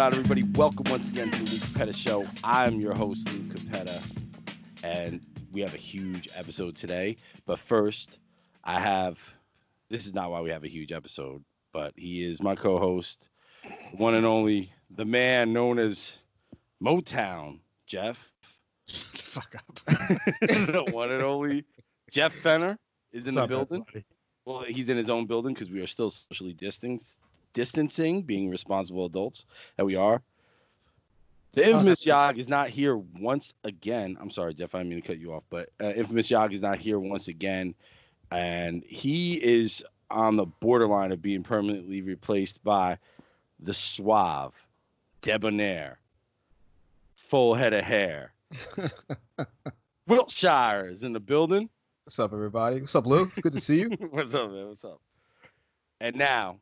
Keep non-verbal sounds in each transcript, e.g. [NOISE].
Going on, everybody? Welcome once again to the Luke Capetta Show. I'm your host, Luke Capetta, and we have a huge episode today. But first, I have this is not why we have a huge episode, but he is my co host, one and only, the man known as Motown, Jeff. Fuck up. [LAUGHS] the one and only Jeff Fenner is in What's the up, building. everybody? Well, he's in his own building because we are still socially distanced, distancing, being responsible adults that we are. The infamous Yog is not here once again. I'm sorry, Jeff. I didn't mean to cut you off, but uh, infamous Yog is not here once again, and he is on the borderline of being permanently replaced by the suave, debonair, full head of hair. [LAUGHS] Wiltshire is in the building. What's up, everybody? What's up, Lou? Good to see you. [LAUGHS] What's up, man? What's up? And now,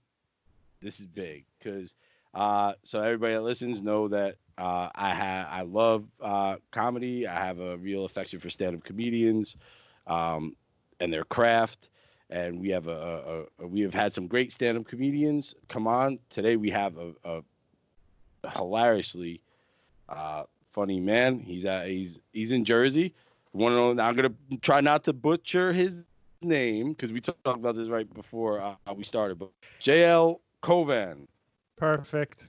this is big because uh, so everybody that listens know that uh, I have I love uh, comedy. I have a real affection for stand-up comedians um, and their craft. And we have a, a, a we have had some great stand-up comedians come on today. We have a, a hilariously uh, funny man. He's he's he's in Jersey. One of them, I'm gonna try not to butcher his name because we talked about this right before uh, we started. But JL Cauvin. Perfect.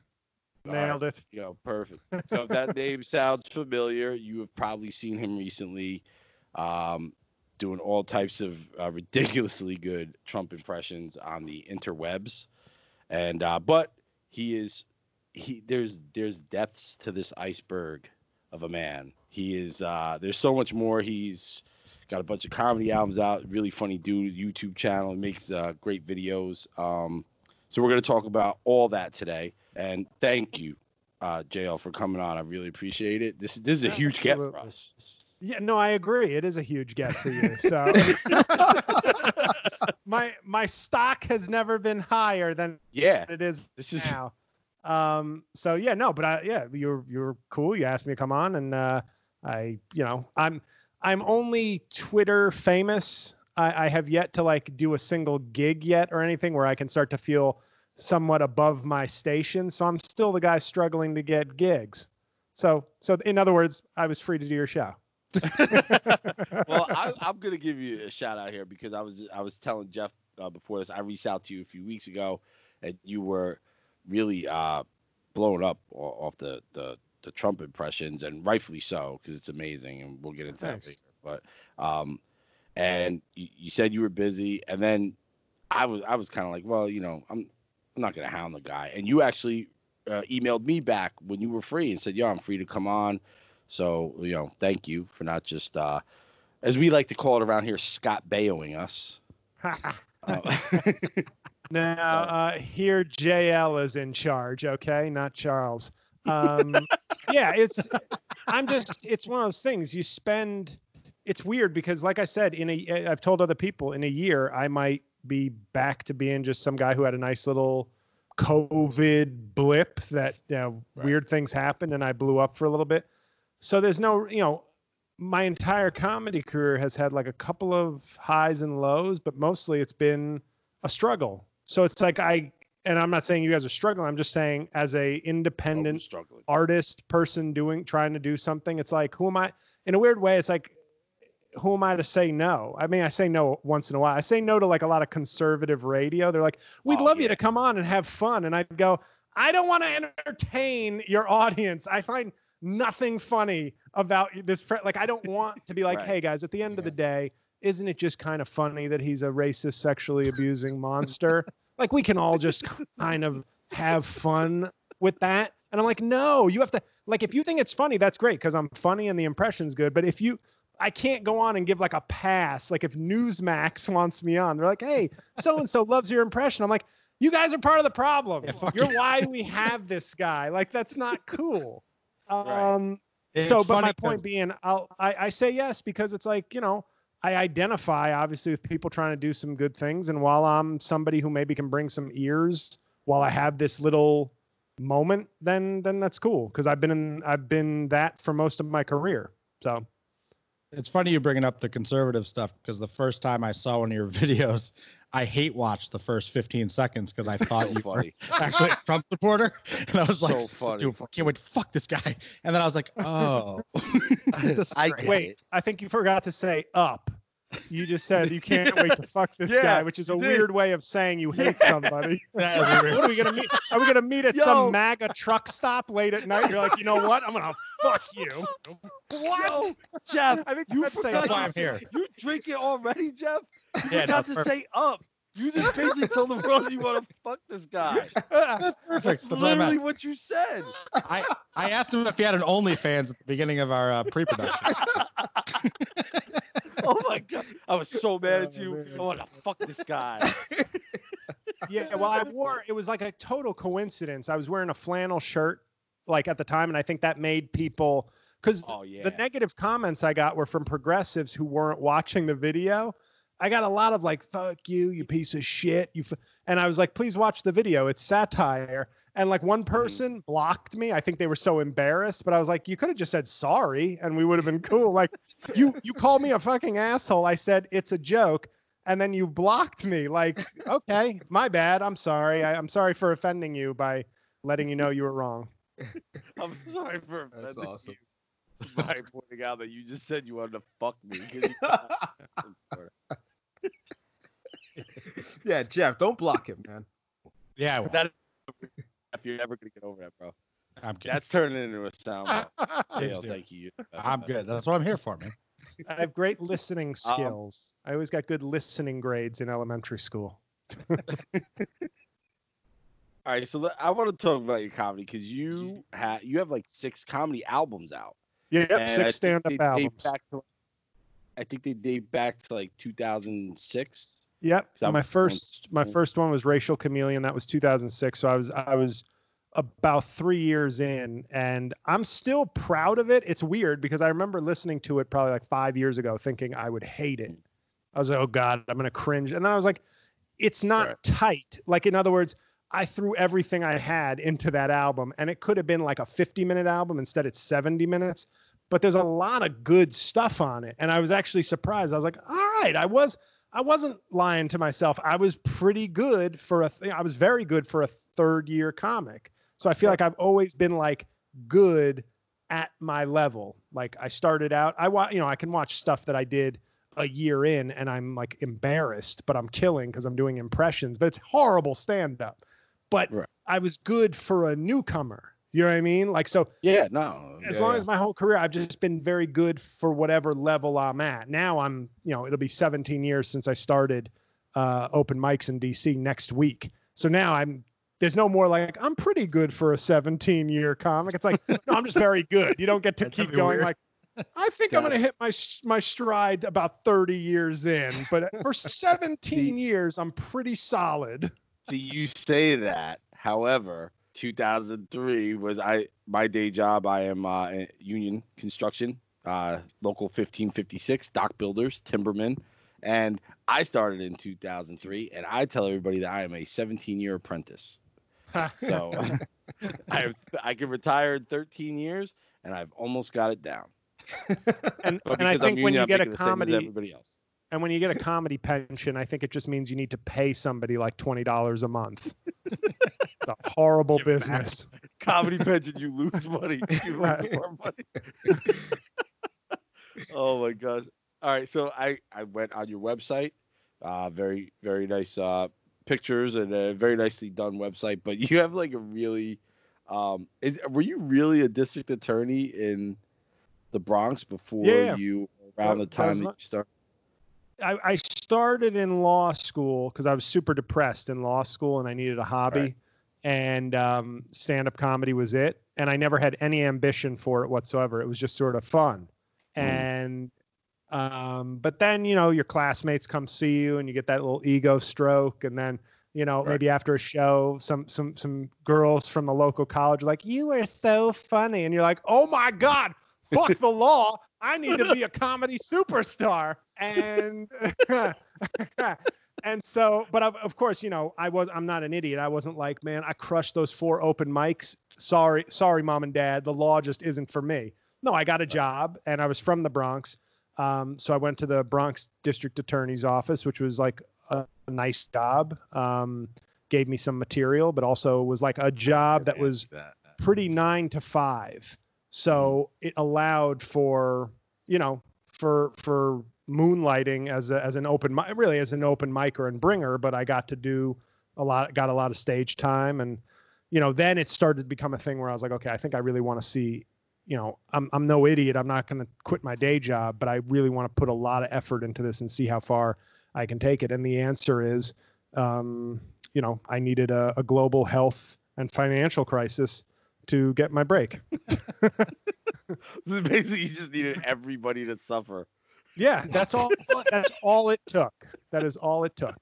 All right. Nailed it. You know, perfect. [LAUGHS] So if that name sounds familiar, you have probably seen him recently, um, doing all types of uh, ridiculously good Trump impressions on the interwebs, and uh, but he is he there's there's depths to this iceberg of a man. He is uh, there's so much more. He's got a bunch of comedy albums out. Really funny dude. YouTube channel. He makes uh, great videos. Um, so we're going to talk about all that today. And thank you, uh, JL, for coming on. I really appreciate it. This this is a huge get for us. Yeah, no, I agree. It is a huge get for you. So [LAUGHS] [LAUGHS] my my stock has never been higher than Yeah, it is this is now. Um, so yeah, no, but I yeah, you're you're cool. You asked me to come on, and uh, I you know I'm I'm only Twitter famous. I, I have yet to like do a single gig yet or anything where I can start to feel somewhat above my station. So I'm still the guy struggling to get gigs. So so in other words, I was free to do your show. [LAUGHS] well, I, I'm gonna give you a shout out here because I was I was telling Jeff uh, before this. I reached out to you a few weeks ago, and you were really uh, blown up off the, the the Trump impressions, and rightfully so because it's amazing, and we'll get into Thanks. that later. But um, and you, you said you were busy, and then I was I was kind of like, well, you know, I'm I'm not gonna hound the guy, and you actually uh, emailed me back when you were free and said, yo, I'm free to come on. So, you know, thank you for not just, uh, as we like to call it around here, Scott Baioing us. [LAUGHS] Uh, [LAUGHS] now uh, here JL is in charge, okay, not Charles. Um, [LAUGHS] yeah, it's I'm just it's one of those things you spend. It's weird because, like I said, in a I've told other people in a year I might be back to being just some guy who had a nice little COVID blip that you know Right. weird things happened and I blew up for a little bit. So there's no you know my entire comedy career has had like a couple of highs and lows, but mostly it's been a struggle. So it's like I and I'm not saying you guys are struggling. I'm just saying as a oh, I'm independent artist person doing trying to do something, it's like who am I? In a weird way, it's like who am I to say no? I mean, I say no once in a while. I say no to like a lot of conservative radio. They're like, "We'd Oh, love you to come on and have fun," and I'd go, "I don't want to entertain your audience. I find nothing funny about this. Fr- like, I don't want to be [LAUGHS] like, Right. hey guys, at the end of the day, isn't it just kind of funny that he's a racist, sexually abusing monster? like, we can all just kind of have fun with that." And I'm like, "No, you have to like if you think it's funny, that's great because I'm funny and the impression's good. But if you I can't go on and give like a pass. Like if Newsmax [LAUGHS] wants me on, they're like, "Hey, so and so loves your impression." I'm like, "You guys are part of the problem. Yeah, You're why we [LAUGHS] have this guy. Like that's not cool." Right. Um, so, but my point being, I'll I, I say yes because it's like you know I identify obviously with people trying to do some good things, and while I'm somebody who maybe can bring some ears while I have this little moment, then then that's cool because I've been in I've been that for most of my career. So It's funny you bringing up the conservative stuff because the first time I saw one of your [LAUGHS] videos, I hate watched the first 15 seconds because I [LAUGHS] thought so you were [LAUGHS] actually a Trump supporter, and I was like, so funny. dude, I can't wait to fuck this guy. And then I was like, oh, This- I wait. I think you forgot to say up. You just said you can't wait to fuck this Yeah, guy, which is a you weird way of saying you hate somebody. [LAUGHS] that weird. what are we gonna meet? Are we gonna meet at Yo. some MAGA truck stop late at night? You're like, you know what? I'm gonna fuck you. Yo, Jeff, I think you that's saying forgot That's why I'm here. You drink it already, Jeff? You Yeah, no, forgot it's to perfect. say up. You just basically told the world you want to fuck this guy. [LAUGHS] That's perfect. That's That's literally meant. what you said. I, I asked him if he had an OnlyFans at the beginning of our uh, pre-production. [LAUGHS] Oh my god, I was so mad at Oh, you. man. I want to fuck this guy. [LAUGHS] yeah, well, I wore it was like a total coincidence. I was wearing a flannel shirt like at the time, and I think that made people because Oh yeah. the negative comments I got were from progressives who weren't watching the video. I got a lot of like "fuck you, you piece of shit," you, f-. and I was like, "Please watch the video. It's satire." And like one mm-hmm. person blocked me. I think they were so embarrassed, but I was like, "You could have just said sorry, and we would have been cool." Like, you you called me a fucking asshole. I said it's a joke, and then you blocked me. Like, okay, my bad. I'm sorry. I, I'm sorry for offending you by letting you know you were wrong. [LAUGHS] I'm sorry for That's offending awesome. you by pointing out that you just said you wanted to fuck me. 'cause you- [LAUGHS] [LAUGHS] yeah, Jeff, don't block him, man. Yeah, well, that if you're never gonna get over that, bro. I'm good. That's turning into a sound. Dale, [LAUGHS] thank you. I'm good. That's what I'm here for, man. I have great listening [LAUGHS] um, skills. I always got good listening grades in elementary school. [LAUGHS] All right, so let- I want to talk about your comedy because you have you have like six comedy albums out. Yep, six stand-up albums. Back to, I think they date back to like 2006. Yep. My first my first one was Racial Chameleon. That was 2006. So I was I was about three years in, and I'm still proud of it. It's weird because I remember listening to it probably like five years ago, thinking I would hate it. I was like, oh god, I'm gonna cringe, and then I was like, it's not Right. tight. Like in other words. I threw everything I had into that album, and it could have been like a 50 minute album. Instead, it's 70 minutes. But there's a lot of good stuff on it, and I was actually surprised. I was like, "All right, I was I wasn't lying to myself. I was pretty good for a thing. I was very good for a third year comic. So I feel like I've always been like good at my level. Like I started out, I wa- you know, I can watch stuff that I did a year in and I'm like embarrassed, but I'm killing because I'm doing impressions, but it's horrible stand up. But Right. I was good for a newcomer. You know what I mean? Like so Yeah, no. as yeah, long yeah. as my whole career I've just been very good for whatever level I'm at. Now I'm, you know, it'll be 17 years since I started uh, open mics in DC next week. So now I'm there's no more like I'm pretty good for a 17 year comic. It's like [LAUGHS] no, I'm just very good. You don't get to keep going weird. like I think I'm going to hit my my stride about 30 years in, but for [LAUGHS] 17 years I'm pretty solid. See, you say that. However, 2003 was I my day job. I am uh, Union Construction, uh, local 1556, dock builders, timberman, and I started in 2003. And I tell everybody that I am a 17 year apprentice. So [LAUGHS] I I can retire in 13 years, and I've almost got it down. [LAUGHS] and, and I think when you I'm get a comedy everybody else. And when you get a comedy pension, I think it just means you need to pay somebody like twenty dollars a month. [LAUGHS] it's a horrible Give back. business. comedy pension, you lose money. [LAUGHS] You lose more money. [LAUGHS] oh my gosh! All right, so I I went on your website. Uh, very very nice uh, pictures and a very nicely done website. But you have like a really, um, is were you really a district attorney in the Bronx before Yeah. you around the That- that time that my- you started? I, I started in law school because I was super depressed in law school and I needed a hobby. Right. And um, stand up comedy was it. And I never had any ambition for it whatsoever. It was just sort of fun. Mm. And, um, but then, you know, your classmates come see you and you get that little ego stroke. And then, you know, Right. maybe after a show, some, some, some girls from the local college are like, you are so funny. And you're like, oh my God, fuck [LAUGHS] the law. I need to be a comedy superstar. And [LAUGHS] and so, but of, of course, you know, I was I'm not an idiot. I wasn't like, man, I crushed those four open mics. Sorry, sorry, mom and dad. The law just isn't for me. No, I got a job and I was from the Bronx. Um, so I went to the Bronx District Attorney's office, which was like a, a nice job. Um, gave me some material, but also was like a job that was pretty nine to five. So it allowed for you know for for moonlighting as a, as an open really as an open micer and bringer. But I got to do a lot, got a lot of stage time, and you know then it started to become a thing where I was like, okay, I think I really want to see. You know, I'm I'm no idiot. I'm not going to quit my day job, but I really want to put a lot of effort into this and see how far I can take it. And the answer is, um, you know, I needed a, a global health and financial crisis to get my break. [LAUGHS] So basically, you just needed everybody to suffer. Yeah, that's all. that's all it took. That is all it took.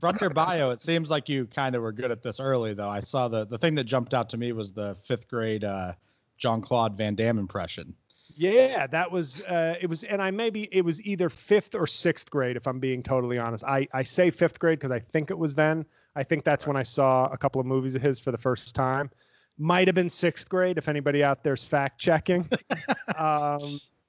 From your bio, it seems like you kind of were good at this early, though. I saw the the thing that jumped out to me was the fifth grade uh, Jean Claude Van Damme impression. Yeah, that was uh, it was, and I maybe it was either fifth or sixth grade, if I'm being totally honest. I I say fifth grade because I think it was then. I think that's when I saw a couple of movies of his for the first time. Might have been sixth grade if anybody out there's fact checking. [LAUGHS] um,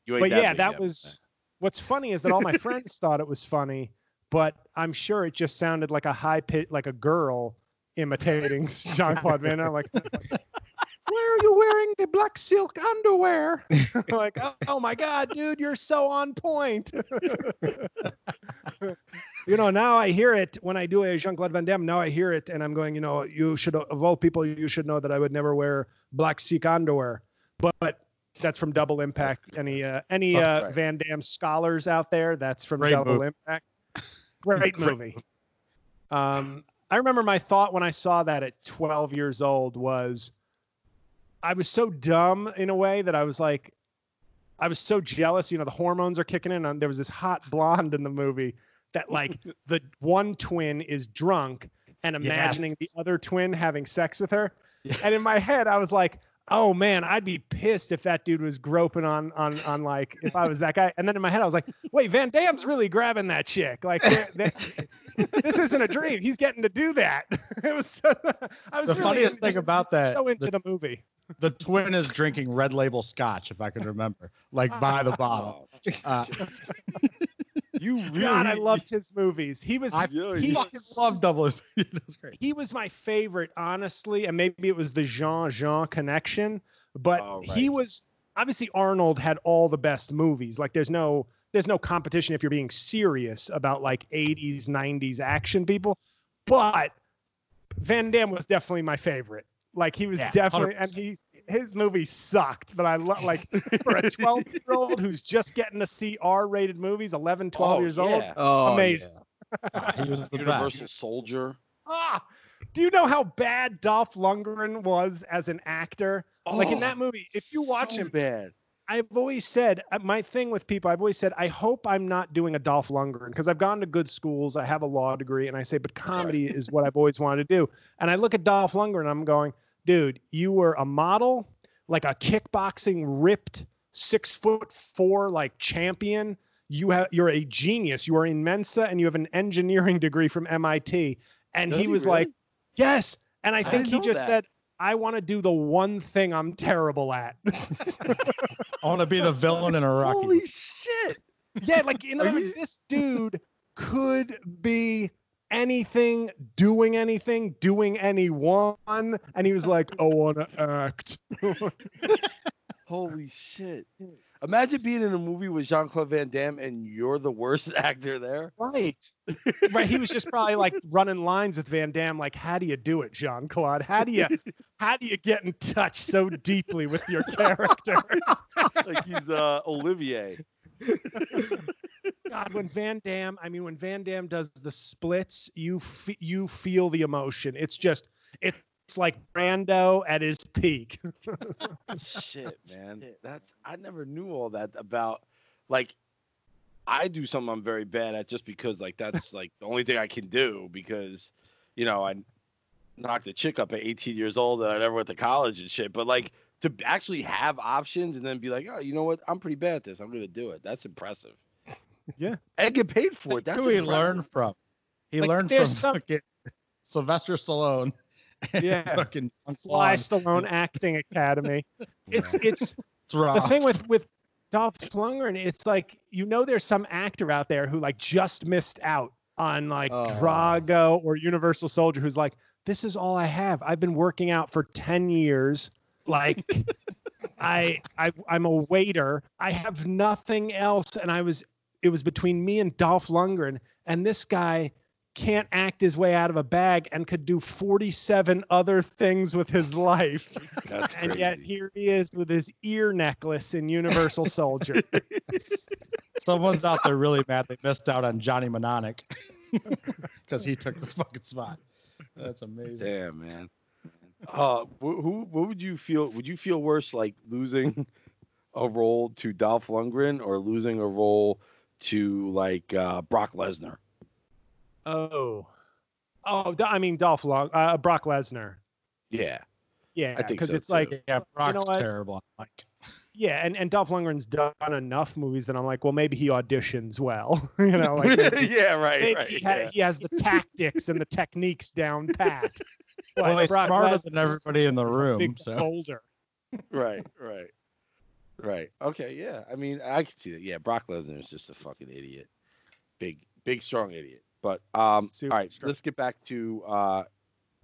but yeah, that was what's funny is that all my [LAUGHS] friends thought it was funny, but I'm sure it just sounded like a high pitch, like a girl imitating [LAUGHS] Jean Claude Van Damme. Like, why are you wearing the black silk underwear? like, oh, oh my god, dude, you're so on point. You know, now I hear it when I do a Jean Claude Van Damme. Now I hear it, and I'm going, you know, you should of all people, you should know that I would never wear black silk underwear, but. That's from Double Impact. Any uh, any Oh, uh, right. Van Damme scholars out there? That's from Great Double movie. Impact. Great [LAUGHS] movie. Um, I remember my thought when I saw that at 12 years old was, I was so dumb in a way that I was like, I was so jealous. You know, the hormones are kicking in. And there was this hot blonde in the movie that, like, [LAUGHS] the one twin is drunk and imagining Yes. the other twin having sex with her. And in my head, I was like, oh man, I'd be pissed if that dude was groping on on on like if I was that guy. And then in my head, I was like, wait, Van Damme's really grabbing that chick. Like, they're- they're- [LAUGHS] this isn't a dream. He's getting to do that. [LAUGHS] it was. So, I was The really funniest thing about that, so into the, the movie. the twin is drinking red label scotch, if I can remember, like by the bottle. Oh, Uh, you really, [LAUGHS] God, I loved his movies. He was. I [LAUGHS] he fucking [LAUGHS] love Double. That's great. he was my favorite, honestly, and maybe it was the Jean Jean connection, but Oh, he was obviously Arnold had all the best movies. Like there's no there's no competition if you're being serious about like 80s 90s action people, but Van Damme was definitely my favorite. Like he was Yeah, definitely, 100%. and he his movie sucked, but I love [LAUGHS] like for a 12 year old who's just getting to see R rated movies, 11, 12 Oh, years old. Oh, Amazing. Uh, [LAUGHS] he was the Universal best. Soldier. Ah, do you know how bad Dolph Lundgren was as an actor? like in Oh, that movie, if you watch so him, bad. I've always said uh, my thing with people. I've always said I hope I'm not doing a Dolph Lundgren because I've gone to good schools. I have a law degree, and I say, but comedy [LAUGHS] is what I've always wanted to do. And I look at Dolph Lundgren, and I'm going, dude, you were a model, like a kickboxing ripped six foot four like champion. You have you're a genius. You are in Mensa, and you have an engineering degree from MIT. And Does he he was really? like, yes. And I I think didn't he just that. said, I want to do the one thing I'm terrible at. [LAUGHS] I want to be the villain in a Rocky. Holy shit! Yeah, like in Are other words, this dude could be anything, doing anything, doing anyone, and he was like, "I want to act." [LAUGHS] Holy shit! Imagine being in a movie with Jean Claude Van Damme and you're the worst [LAUGHS] actor there. right, [LAUGHS] right. He was just probably like running lines with Van Damme, like, "How do you do it, Jean Claude? How do you, how do you get in touch so deeply with your character?" Like he's uh, Olivier. God, when [LAUGHS] Van Damme, I mean, when Van Damme does the splits, you fe- you feel the emotion. It's just, it's like Brando at his peak. [LAUGHS] shit, man. That's I never knew all that about like I do something I'm very bad at just because like that's [LAUGHS] like the only thing I can do because you know I knocked a chick up at 18 years old and I never went to college and shit. But like to actually have options and then be like, oh, you know what? I'm pretty bad at this. I'm gonna do it. That's impressive. Yeah. and get paid for it. That's Who he learned from? He Like, learned from some- fucking Sylvester Stallone. Yeah. fucking Sly Claude. Stallone Acting Academy. It's it's It's the thing with with Dolph Lundgren, it's like you know there's some actor out there who like just missed out on like Oh. Drago or Universal Soldier who's like, this is all I have. I've been working out for 10 years. Like [LAUGHS] I I I'm a waiter. I have nothing else. And I was it was between me and Dolph Lundgren, and this guy can't act his way out of a bag and could do 47 other things with his life. [LAUGHS] That's And yet here he is with his ear necklace in Universal Soldier. [LAUGHS] Someone's out there really mad they missed out on Johnny Mnemonic because [LAUGHS] he took the fucking spot. That's amazing. Damn, man. Uh, who? What would you feel? Would you feel worse, like losing a role to Dolph Lundgren or losing a role to like uh, Brock Lesnar? oh. Oh, I mean Dolph Long, uh, Brock Lesnar. Yeah, Yeah, I think because so, it's like too. Yeah, Brock's know what? terrible. Like, [LAUGHS] yeah, and, and Dolph Lundgren's done enough movies that I'm like, well, maybe he auditions well. [LAUGHS] you know, like maybe, [LAUGHS] yeah, right, right. he, ha- yeah. he has the tactics and the techniques down pat. But well, he's Brock smarter Lesnar's than everybody in the a room. Big So boulder. right, right, right. Okay, yeah. I mean, I can see that. Yeah, Brock Lesnar is just a fucking idiot. Big, big, strong idiot. But um, Super all right, strong. let's get back to uh,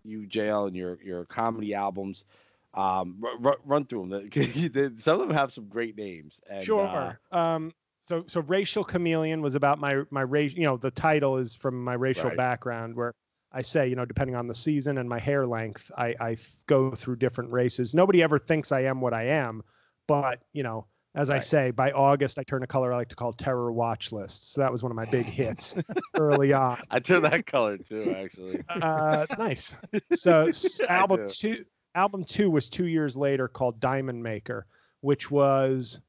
you, JL, and your your comedy albums. Um, r- r- run through [LAUGHS] them. Some of them have some great names. And, sure. uh, um, so so racial chameleon was about my my race. You know, the title is from my racial Right. background where. I say, you know, depending on the season and my hair length, I, I go through different races. Nobody ever thinks I am what I am, but you know, as I say, by August I turn a color I like to call terror watch list. So that was one of my big hits [LAUGHS] early on. I turn that color too, actually. [LAUGHS] Uh, nice. So [LAUGHS] album two, album two was two years later called Diamond Maker, which was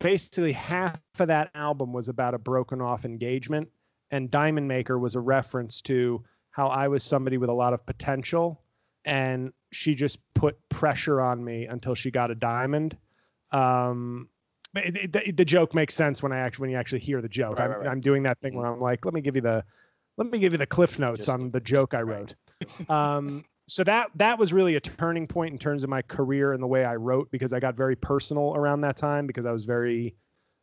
basically half of that album was about a broken off engagement, and Diamond Maker was a reference to how I was somebody with a lot of potential, and she just put pressure on me until she got a diamond. Um, but it- it- the, the joke makes sense when I actually when you actually hear the joke. Right, I'm, right, right. I'm doing that thing where I'm like, let me give you the let me give you the cliff notes Just on the joke I wrote. [LAUGHS] um, so that that was really a turning point in terms of my career and the way I wrote because I got very personal around that time because I was very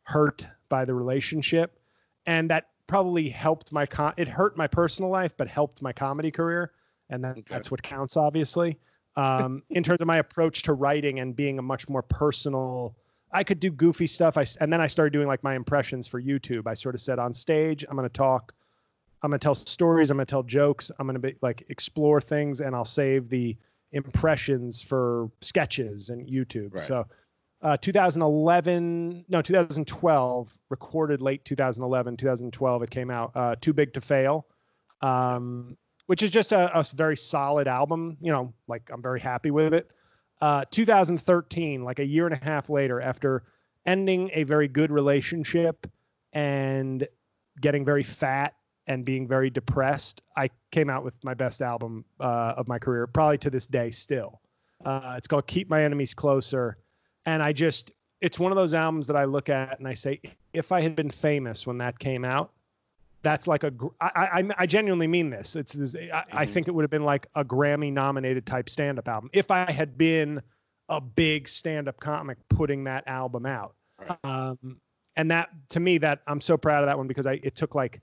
hurt by the relationship, and that probably helped my con. It hurt my personal life, but helped my comedy career, and that, Okay. that's what counts, obviously. Um, in terms of my approach to writing and being a much more personal. I could do goofy stuff. I and then I started doing like my impressions for YouTube. I sort of said on stage, I'm going to talk I'm gonna tell stories. I'm gonna tell jokes. I'm gonna be like explore things, and I'll save the impressions for sketches and YouTube. Right. So, uh, 2011, no, 2012, recorded late 2011, 2012, it came out. Uh, Too Big to Fail, um, which is just a, a very solid album. You know, like I'm very happy with it. Uh, 2013, like a year and a half later, after ending a very good relationship and getting very fat and being very depressed, I came out with my best album uh, of my career, probably to this day still. Uh, it's called Keep My Enemies Closer. And I just, it's one of those albums that I look at and I say, if I had been famous when that came out, that's like a, I, I, I genuinely mean this. It's, this, I, I Mhm. think it would have been like a Grammy nominated type stand up album if I had been a big stand up comic putting that album out. Right. Um, and that to me, that I'm so proud of that one because I, it took like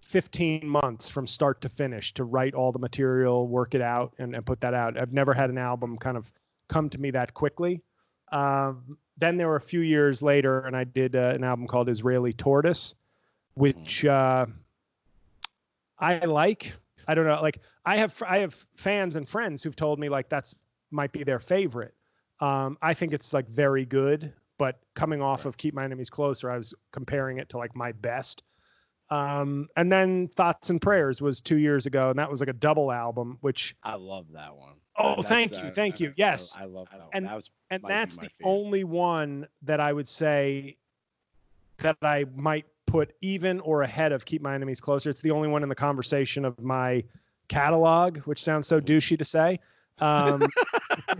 15 months from start to finish to write all the material, work it out, and, and put that out. I've never had an album kind of come to me that quickly. Um, then there were a few years later, and I did uh, an album called Israeli Tortoise, which uh, I like. I don't know, like I have I have fans and friends who've told me like that's might be their favorite. Um, I think it's like very good, but coming off of Keep My Enemies Closer, I was comparing it to like my best. Um, and then Thoughts and Prayers was two years ago, and that was like a double album, which I love that one. Oh, That's, thank you, thank you. I- Yes. I, love that one. And- that was and that's the favorite. only one that I would say that I might put even or ahead of Keep My Enemies Closer. It's the only one in the conversation of my catalog, which sounds so douchey to say. Um,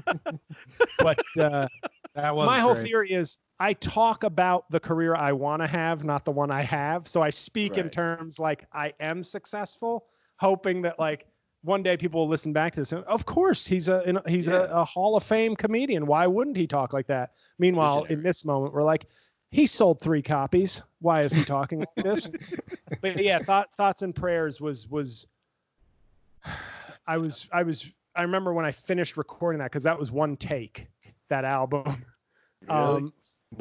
[LAUGHS] but uh, That was my whole great. theory is I talk about the career I want to have, not the one I have. So I speak in terms like I am successful, hoping that like one day people will listen back to this. and, Of course, he's a he's Yeah. a, a Hall of Fame comedian. Why wouldn't he talk like that? Meanwhile, in this moment, we're like, he sold three copies. Why is he [LAUGHS] talking like this? But yeah, thought, thoughts and prayers was was. I was I was I remember when I finished recording that because that was one take that album. Um,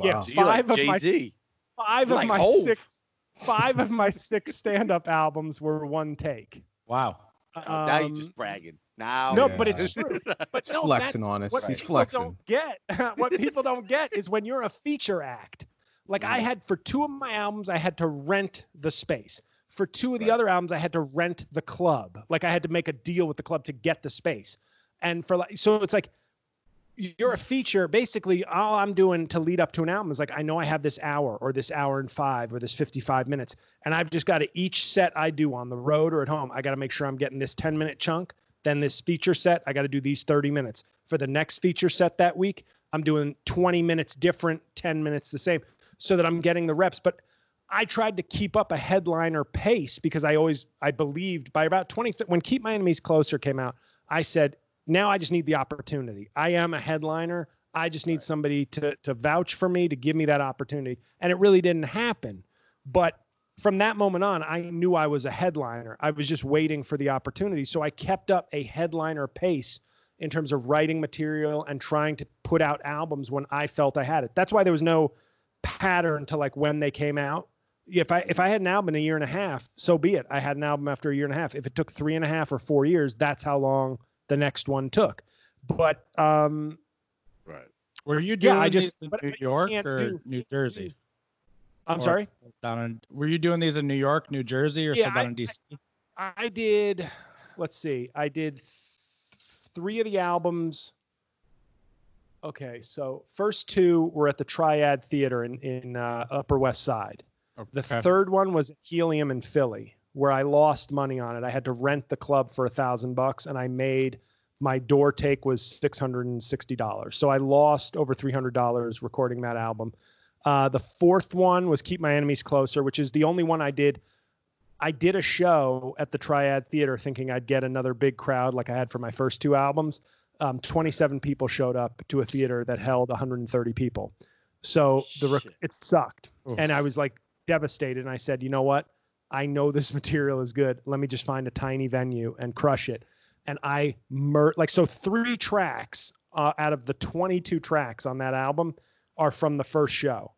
yeah, Wow. So you're like five of my Jay-Z. five You're of like my Hov. six five of my six stand-up albums were one take. Wow. Oh, now you're Um, just bragging. Now no, Yeah. but it's true. [LAUGHS] But no, flexing that's on us. What He's people flexing. don't get, [LAUGHS] what people don't get, is when you're a feature act. Like I Mm. had for two of my albums, I had to rent the space. For two of the Right. other albums, I had to rent the club. Like I had to make a deal with the club to get the space. And for like, so it's like you're a feature. Basically, all I'm doing to lead up to an album is like I know I have this hour or this hour and five or this 55 minutes, and I've just got to each set I do on the road or at home, I got to make sure I'm getting this 10 minute chunk. Then this feature set, I got to do these 30 minutes. For the next feature set that week, I'm doing 20 minutes different, 10 minutes the same, so that I'm getting the reps. But I tried to keep up a headliner pace because I always I believed by about 20 when Keep My Enemies Closer came out, I said, now I just need the opportunity. I am a headliner. I just need somebody to to vouch for me to give me that opportunity. And it really didn't happen. But from that moment on, I knew I was a headliner. I was just waiting for the opportunity. So I kept up a headliner pace in terms of writing material and trying to put out albums when I felt I had it. That's why there was no pattern to like when they came out. If I if I had an album in a year and a half, so be it. I had an album after a year and a half. If it took three and a half or four years, that's how long the next one took. But um, right. Were you doing Yeah, I just- in New York can't or do- New Jersey? I'm Or sorry. Down in, were you doing these in New York, New Jersey, or Yeah, still down I- in DC? I did. Let's see. I did th- three of the albums. Okay, so first two were at the Triad Theater in in uh, Upper West Side. The third one was at Helium in Philly, where I lost money on it. I had to rent the club for a thousand bucks, and I made my door take was six hundred and sixty dollars. So I lost over three hundred dollars recording that album. Uh, the fourth one was Keep My Enemies Closer, which is the only one I did. I did a show at the Triad Theater thinking I'd get another big crowd like I had for my first two albums. Um, 27 people showed up to a theater that held 130 people. So the rec- it sucked. Oof. And I was like devastated. And I said, you know what? I know this [LAUGHS] material is good. Let me just find a tiny venue and crush it. And I mer like so three tracks uh, out of the 22 tracks on that album are from the first show,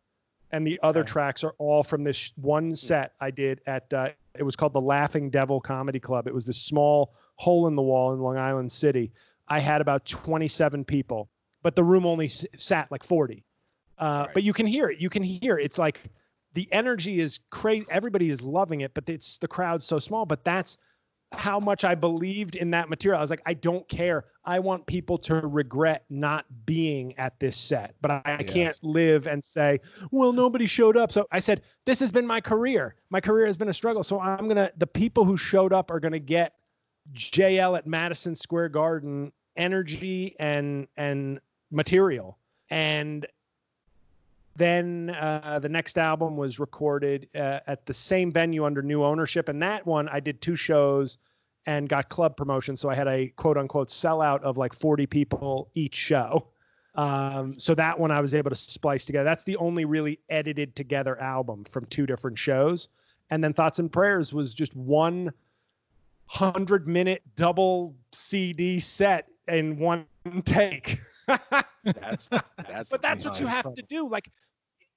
and the other Okay. tracks are all from this one set I did at. Uh, it was called the Laughing Devil Comedy Club. It was this small hole in the wall in Long Island City. I had about 27 people, but the room only s- sat like 40. Uh, Right. But you can hear it. You can hear it. it's like the energy is crazy. Everybody is loving it, but it's the crowd's so small. But that's how much I believed in that material. I was like, I don't care. I want people to regret not being at this set, but I, I Yes. can't live and say, well, nobody showed up. So I said, this has been my career. My career has been a struggle. So I'm going to, the people who showed up are going to get JL at Madison Square Garden energy and, and material. And then uh, the next album was recorded uh, at the same venue under new ownership, and that one I did two shows and got club promotion, so I had a quote unquote sellout of like 40 people each show. Um, so that one I was able to splice together. That's the only really edited together album from two different shows. And then Thoughts and Prayers was just one hundred minute double CD set in one [LAUGHS] take. That's that's but that's what you have to do like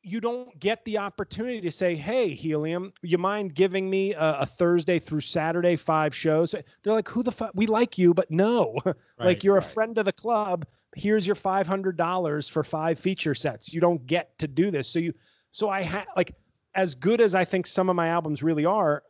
you don't get the opportunity to say hey helium you mind giving me a, a thursday through saturday five shows? They're like who the fuck we like you but no. [LAUGHS] Like you're right. a friend of the club. Here's your $500 for five feature sets. You don't get to do this. So you so i had like as good as i think some of my albums really are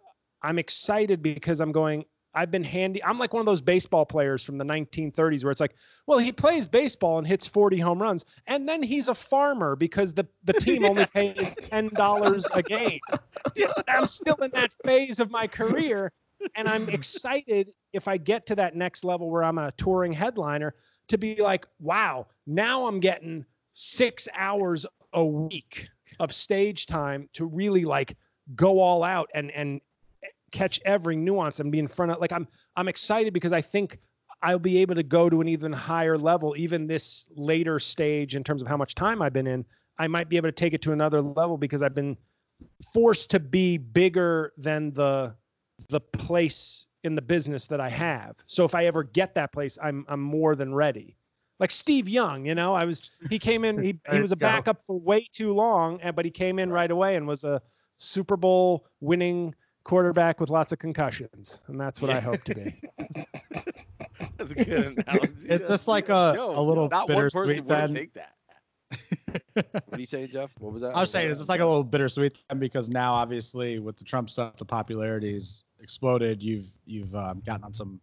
i'm excited because i'm going i've been handy i'm like one of those baseball players from the 1930s where it's like well he plays baseball and hits 40 home runs and then he's a farmer because the, the [LAUGHS] team only pays $10 a game. [LAUGHS] I'm still in that phase of my career and i'm [LAUGHS] excited if i get to that next level where i'm a touring headliner to be like wow now i'm getting six hours a week of stage time to really like go all out and and catch every nuance and be in front of like i'm i'm excited because i think I'll be able to go to an even higher level, even this later stage in terms of how much time I've been in. I might be able to take it to another level because I've been forced to be bigger than the the place in the business that I have. So if I ever get that place, I'm I'm more than ready. Like Steve Young, you know, I was he came in he, he was a backup for way too long, and but he came in right away and was a Super Bowl winning quarterback with lots of concussions, and that's what I hope to be. [LAUGHS] That's a [LAUGHS] good analogy. Is this like a, a little not one person bittersweet would then? take that. [LAUGHS] what are you saying, Jeff? What was that? I was saying, is this like a little bittersweet then? Because now, obviously, with the Trump stuff, the popularity's exploded. You've you've um, gotten on some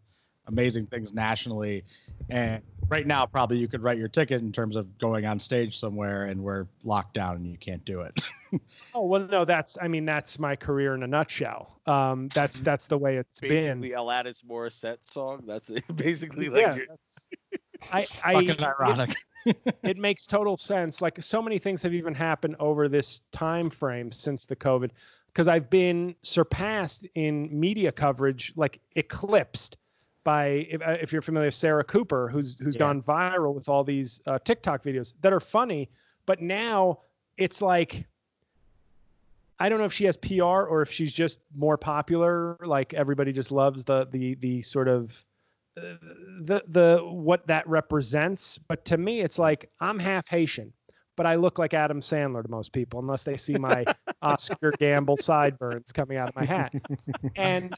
amazing things nationally, and right now, probably you could write your ticket in terms of going on stage somewhere, and we're locked down and you can't do it. [LAUGHS] Oh well, no, that's I mean that's my career in a nutshell. Um, that's that's the way it's been. basically Alanis Morissette song. That's it. [LAUGHS] basically like yeah, your- that's- [LAUGHS] I, I Fucking it- ironic. it makes total sense. Like so many things have even happened over this time frame since the COVID, because I've been surpassed in media coverage, like eclipsed by if, uh, if you're familiar with Sarah Cooper, who's who's Yeah. gone viral with all these uh, TikTok videos that are funny, but now it's like. I don't know if she has PR or if she's just more popular. Like everybody just loves the the the sort of the the what that represents but to me it's like i'm half haitian but i look like adam sandler to most people unless they see my [LAUGHS] oscar gamble sideburns coming out of my hat and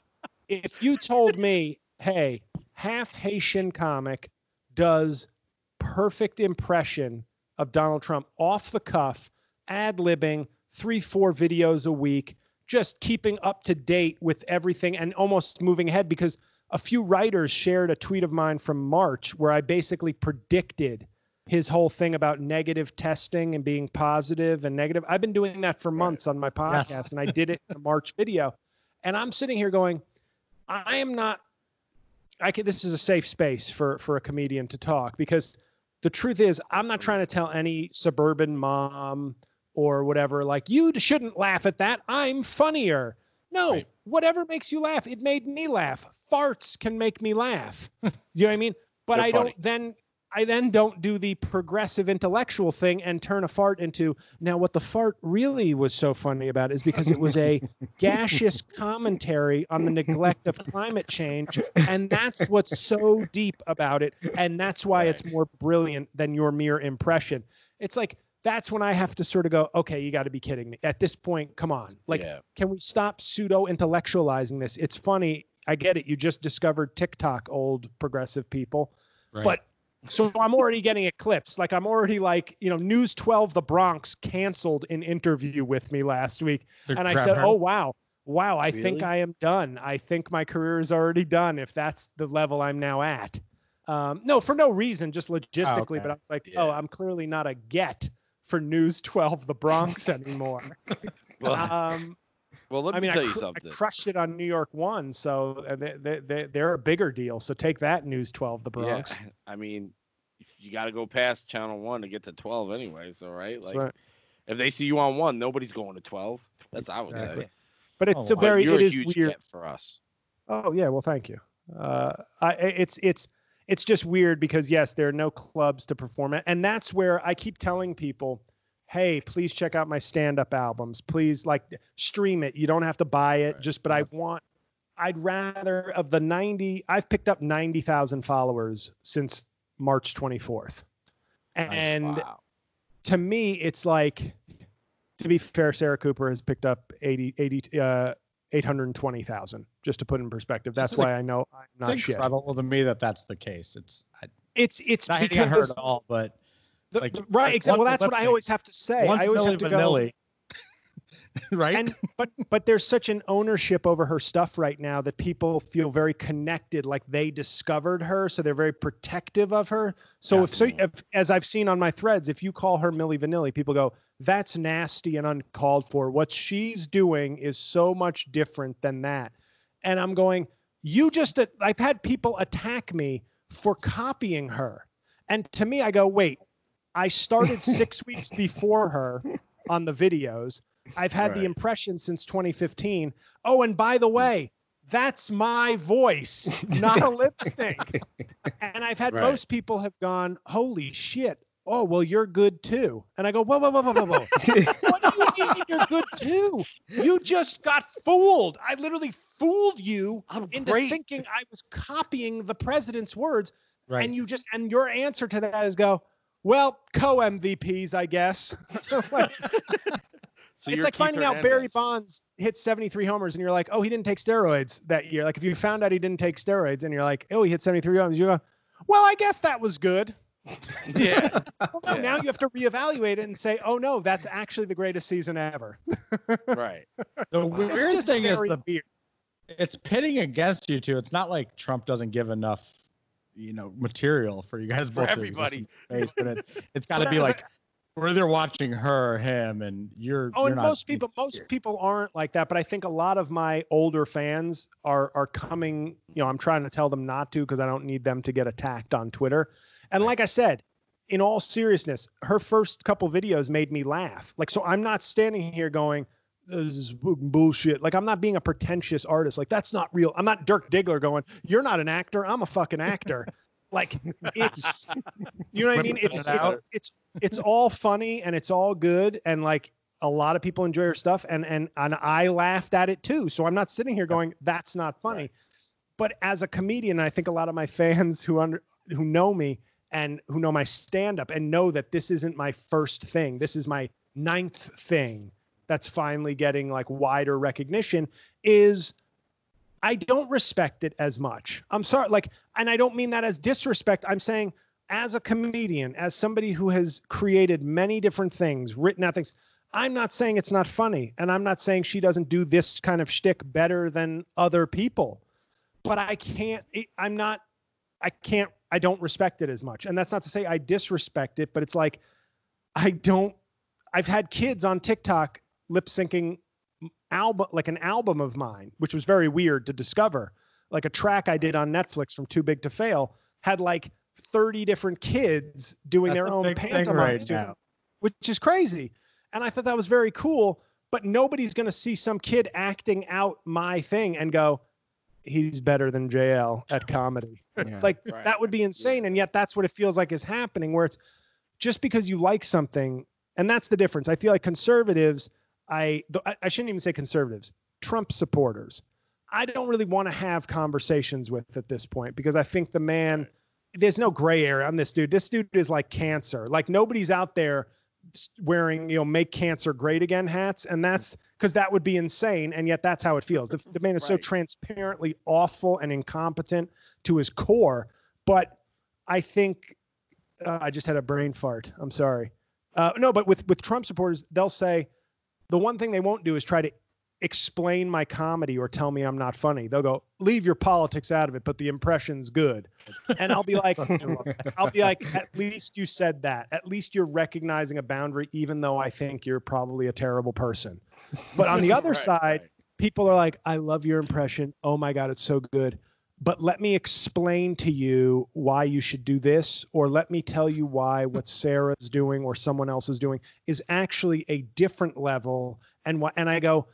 if you told me hey half haitian comic does perfect impression of donald trump off the cuff ad-libbing three four videos a week just keeping up to date with everything and almost moving ahead because a few writers shared a tweet of mine from March where I basically predicted his whole thing about negative testing and being positive and negative. I've been doing that for months on my podcast Yes. and I did it in the March video. And I'm sitting here going, I am not I can this is a safe space for for a comedian to talk because the truth is I'm not trying to tell any suburban mom or whatever like you shouldn't laugh at that. I'm funnier. No, Right. whatever makes you laugh, it made me laugh. Farts can make me laugh. [LAUGHS] you know what I mean? But They're I funny. don't then I then don't do the progressive intellectual thing and turn a fart into now what the fart really was so funny about is because it was a [LAUGHS] gaseous commentary on the neglect of climate change and that's what's so deep about it and that's why it's more brilliant than your mere impression. It's like that's when I have to sort of go, okay, you got to be kidding me. At this point, come on. Like yeah. can we stop pseudo intellectualizing this? It's funny. I get it. You just discovered TikTok, old progressive people. Right. But so I'm already getting eclipsed. Like I'm already like, you know, News 12 The Bronx canceled an interview with me last week. To And I said, her. oh, wow. Wow. I think I am done. I think my career is already done if that's the level I'm now at. Um, no, for no reason, just logistically. okay. But I was like, oh, I'm clearly not a get for News 12 The Bronx anymore. [LAUGHS] Well, um, well, let me I mean, tell I, you cr- I something. crushed it on New York One, so uh, they, they, they, they're a bigger deal. So take that, News 12, the Bronx. Yeah, I mean, you got to go past Channel One to get to twelve, anyway. So right, That's like right. if they see you on one, nobody's going to twelve. That's what I would Exactly. say. But it's Oh, a wow. very, You're it a is huge weird. get for us. Oh yeah, well, thank you. Uh, I, I- it's it's it's just weird because yes, there are no clubs to perform at, and that's where I keep telling people, hey, please check out my stand-up albums. Please like stream it. You don't have to buy it. Right. Just, but I want. I'd rather of the ninety. I've picked up ninety thousand followers since March twenty fourth, and wow. to me, it's like, to be fair, Sarah Cooper has picked up 80, 80 uh, 820,000, just to put in perspective. That's why I know I'm not it's shit. incredible to me that that's the case. It's I, It's, it's not because, her at all, but the- like, right, like exactly. Well, that's what I always have to say. once I always have to go, [LAUGHS] right? and but but there's such an ownership over her stuff right now that people feel very connected like they discovered her so they're very protective of her so if so if, as i've seen on my threads if you call her milli vanilli people go that's nasty and uncalled for what she's doing is so much different than that and i'm going you just i've had people attack me for copying her and to me i go wait i started [LAUGHS] six weeks before her on the videos I've had the impression since 2015. Oh, and by the way, that's my voice, [LAUGHS] not a lip sync. and I've had Right. most people have gone, holy shit. "Oh, well, you're good too." And I go, "Whoa, whoa, whoa, whoa, whoa, whoa! what do you [LAUGHS] mean you're good too? You just got fooled. I literally fooled you I'm into great. thinking I was copying the president's words, Right. and you just and your answer to that is go, "Well, co MVPs, I guess." [LAUGHS] [LAUGHS] Like, [LAUGHS] So it's like Keith finding out Barry Hernandez. Bonds hit 73 homers and you're like, oh, he didn't take steroids that year. Like if you found out he didn't take steroids and you're like, oh, he hit 73 homers, you go, well, I guess that was good. Yeah. Well, no, Yeah. Now you have to reevaluate it and say, oh no, that's actually the greatest season ever. right. the It's weird thing is the weird. it's pitting against you two. It's not like Trump doesn't give enough, you know, material for you guys both to exist everybody. in space. And it, it's got to be as a- like we're either watching her, or him, and you're. Oh, you're and not most people, most people aren't like that. But I think a lot of my older fans are are coming. You know, I'm trying to tell them not to because I don't need them to get attacked on Twitter. And like I said, in all seriousness, her first couple videos made me laugh. Like, so I'm not standing here going, "This is bullshit." Like, I'm not being a pretentious artist. Like, that's not real. I'm not Dirk Diggler going, "You're not an actor. I'm a fucking actor." [LAUGHS] like, it's, you know what I mean? It's it out. it's it's all funny and it's all good and like a lot of people enjoy her stuff and and and I laughed at it too. So I'm not sitting here going that's not funny. Right. But as a comedian, I think a lot of my fans [LAUGHS] who under who know me and who know my stand up and know that this isn't my first thing. This is my ninth thing that's finally getting like wider recognition is I don't respect it as much. I'm sorry like and I don't mean that as disrespect. I'm saying as a comedian, as somebody who has created many different things, written out things, I'm not saying it's not funny, and I'm not saying she doesn't do this kind of shtick better than other people, but I can't. I'm not. I can't. I don't respect it as much, and that's not to say I disrespect it, but it's like I don't. I've had kids on TikTok lip syncing album, like an album of mine, which was very weird to discover. Like a track I did on Netflix from Too Big to Fail had like 30 different kids doing That's their own pantomimes right which is crazy. And I thought that was very cool. But nobody's going to see some kid acting out my thing and go, he's better than JL at [LAUGHS] comedy. Yeah. Like Right. that would be insane. And yet that's what it feels like is happening, where it's just because you like something, and that's the difference. I feel like conservatives, I I- I shouldn't even say conservatives, Trump supporters. I don't really want to have conversations with at this point because I think the man, there's no gray area on this dude. This dude is like cancer. Like nobody's out there wearing, you know, make cancer great again hats. And that's because that would be insane. And yet that's how it feels. The, the man is so transparently awful and incompetent to his core. But I think uh, I just had a brain fart. I'm sorry. Uh, no, but with with Trump supporters, they'll say the one thing they won't do is try to explain my comedy or tell me I'm not funny. They'll go, leave your politics out of it, but the impression's good. And I'll be like, [LAUGHS] I'll be like, at least you said that. At least you're recognizing a boundary, even though I think you're probably a terrible person. But on the [LAUGHS] other Right, side, right. people are like, I love your impression. Oh my God, it's so good. But let me explain to you why you should do this, or let me tell you why what [LAUGHS] Sarah's doing or someone else is doing is actually a different level. And what and I go,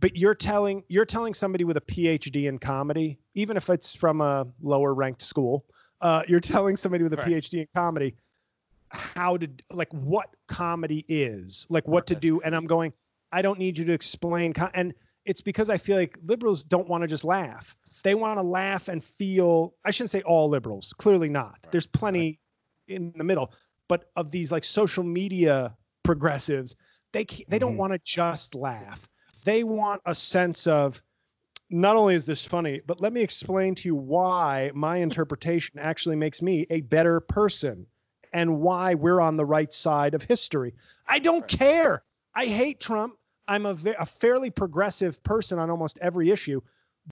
but you're telling you're telling somebody with a PhD in comedy, even if it's from a lower ranked school, uh, you're telling somebody with a Right. PhD in comedy how to like what comedy is, like what to do. And I'm going, I don't need you to explain. And it's because I feel like liberals don't want to just laugh. They want to laugh and feel. I shouldn't say all liberals. Clearly not. Right, There's plenty in the middle, but of these like social media progressives, they they don't Mhm. want to just laugh. They want a sense of not only is this funny, but let me explain to you why my [LAUGHS] interpretation actually makes me a better person and why we're on the right side of history. I don't Right. care. I hate Trump. I'm a, a fairly progressive person on almost every issue.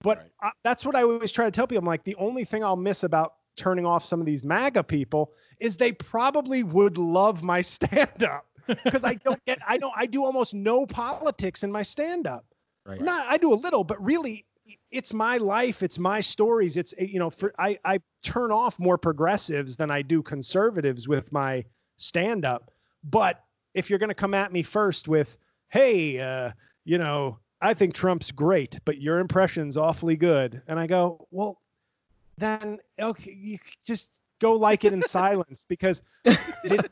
But Right. I, that's what I always try to tell people. I'm like, the only thing I'll miss about turning off some of these MAGA people is they probably would love my [LAUGHS] stand up because I don't get, I don't, I do almost no politics in my stand up. Right. Not, I do a little, but really, it's my life. It's my stories. It's eh, you know, for I I turn off more progressives than I do conservatives with my stand up. But if you're going to come at me first with, hey, uh, you know, I think Trump's great, but your impression's awfully good, and I go, well, then okay, you just go like it in silence because this,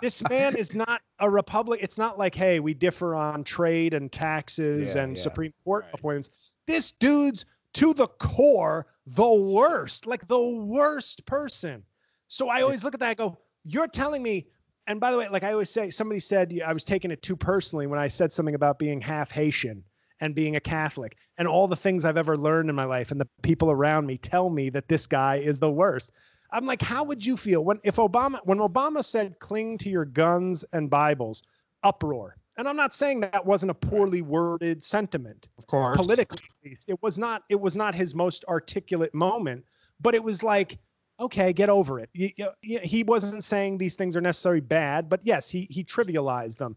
this man is not a republic. It's not like, hey, we differ on trade and taxes Yeah, and yeah. Supreme Court Right. appointments. This dude's to the core the worst, like the worst person. So I always look at that. I go, you're telling me. And by the way, like I always say, somebody said I was taking it too personally when I said something about being half Haitian and being a Catholic and all the things I've ever learned in my life and the people around me tell me that this guy is the worst. I'm like, how would you feel when if Obama when Obama said cling to your guns and Bibles, uproar. And I'm not saying that wasn't a poorly worded sentiment Of course. politically. It was not it was not his most articulate moment, but it was like, okay, get over it. Y- He wasn't saying these things are necessarily bad, but yes, he he trivialized them.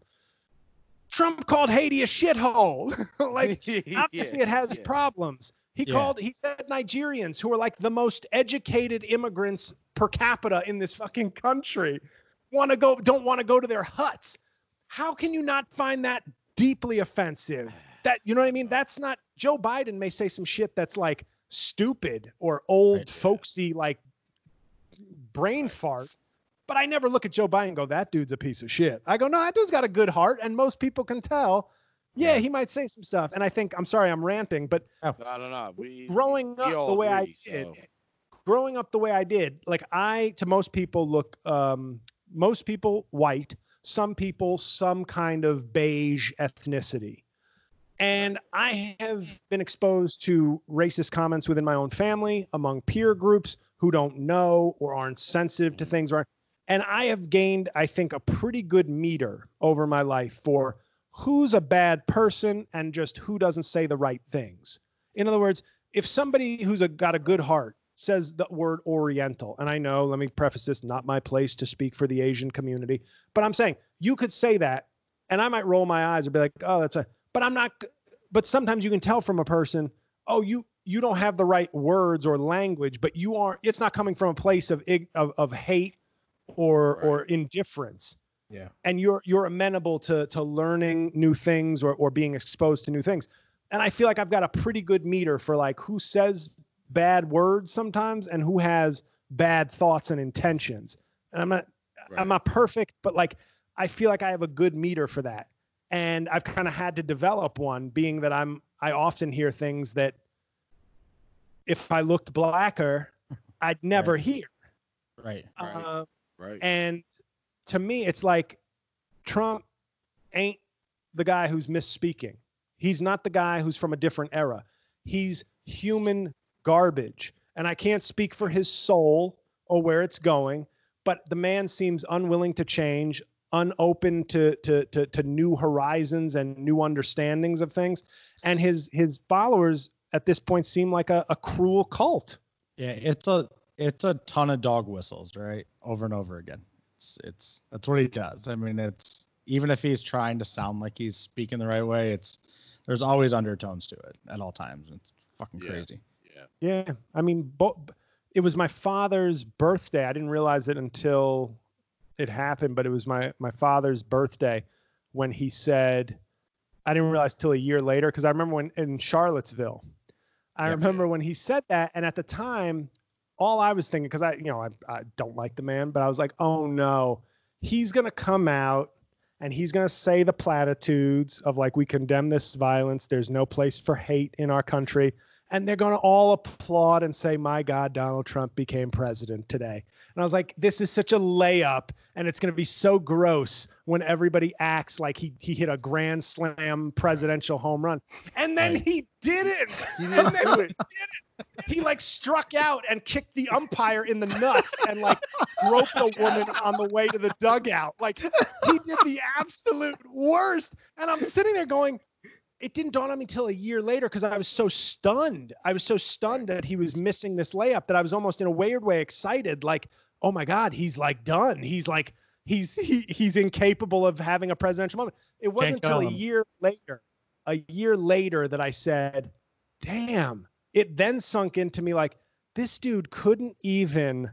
Trump called Haiti a shithole. [LAUGHS] like [LAUGHS] obviously it has yeah. problems. He Yeah. called he said Nigerians who are like the most educated immigrants per capita in this fucking country want to go don't want to go to their huts. How can you not find that deeply offensive? That you know what I mean? That's not Joe Biden may say some shit that's like stupid or old folksy like brain fart. But I never look at Joe Biden and go, that dude's a piece of shit. I go, no, that dude's got a good heart, and most people can tell. Yeah, Yeah. he might say some stuff. And I think I'm sorry, I'm ranting, but I don't know. We growing we up the all way I did, so. growing up the way I did, like I to most people look um most people white, some people some kind of beige ethnicity. And I have been exposed to racist comments within my own family, among peer groups who don't know or aren't sensitive to mm. things. Or, and I have gained, I think, a pretty good meter over my life for who's a bad person and just who doesn't say the right things. In other words, if somebody who's a, got a good heart says the word Oriental, and I know, let me preface this, not my place to speak for the Asian community, but I'm saying you could say that, and I might roll my eyes or be like, oh, that's a, but I'm not, but sometimes you can tell from a person, oh, you, you don't have the right words or language, but you are, it's not coming from a place of, of, of hate or, or indifference Yeah. and you're you're amenable to to learning new things or or being exposed to new things. And I feel like I've got a pretty good meter for like who says bad words sometimes and who has bad thoughts and intentions. And I'm not Right. I'm not perfect, but like I feel like I have a good meter for that. And I've kind of had to develop one being that I'm I often hear things that if I looked blacker, I'd never hear. Right. Right. Uh, right. and to me, it's like Trump ain't the guy who's misspeaking. He's not the guy who's from a different era. He's human garbage. And I can't speak for his soul or where it's going, but the man seems unwilling to change, unopen to to to, to new horizons and new understandings of things. And his his followers at this point seem like a, a cruel cult. Yeah, it's a it's a ton of dog whistles, right? Over and over again. It's it's that's what he does. I mean, it's even if he's trying to sound like he's speaking the right way, it's there's always undertones to it at all times. It's fucking Yeah. crazy. yeah. Yeah, I mean, bo- it was my father's birthday. I didn't realize it until it happened, but it was my my father's birthday when he said, I didn't realize till a year later because I remember when in Charlottesville, I Yep. remember when he said that, and at the time, all I was thinking because I, you know, I, I don't like the man, but I was like, oh no, he's gonna come out and he's going to say the platitudes of like we condemn this violence. There's no place for hate in our country and they're going to all applaud and say my god donald trump became president today and i was like this is such a layup and it's going to be so gross when everybody acts like he he hit a grand slam presidential home run and then Right. he didn't [LAUGHS] He didn't then he didn't. he like struck out and kicked the umpire in the nuts and like groped a woman on the way to the dugout. Like he did the absolute worst. And I'm sitting there going, it didn't dawn on me till a year later because I was so stunned. I was so stunned that he was missing this layup that I was almost in a weird way excited. Like, oh my God, he's like done. He's like, he's he, he's incapable of having a presidential moment. It wasn't until a year later, a year later that I said, damn. It then sunk into me like, this dude couldn't even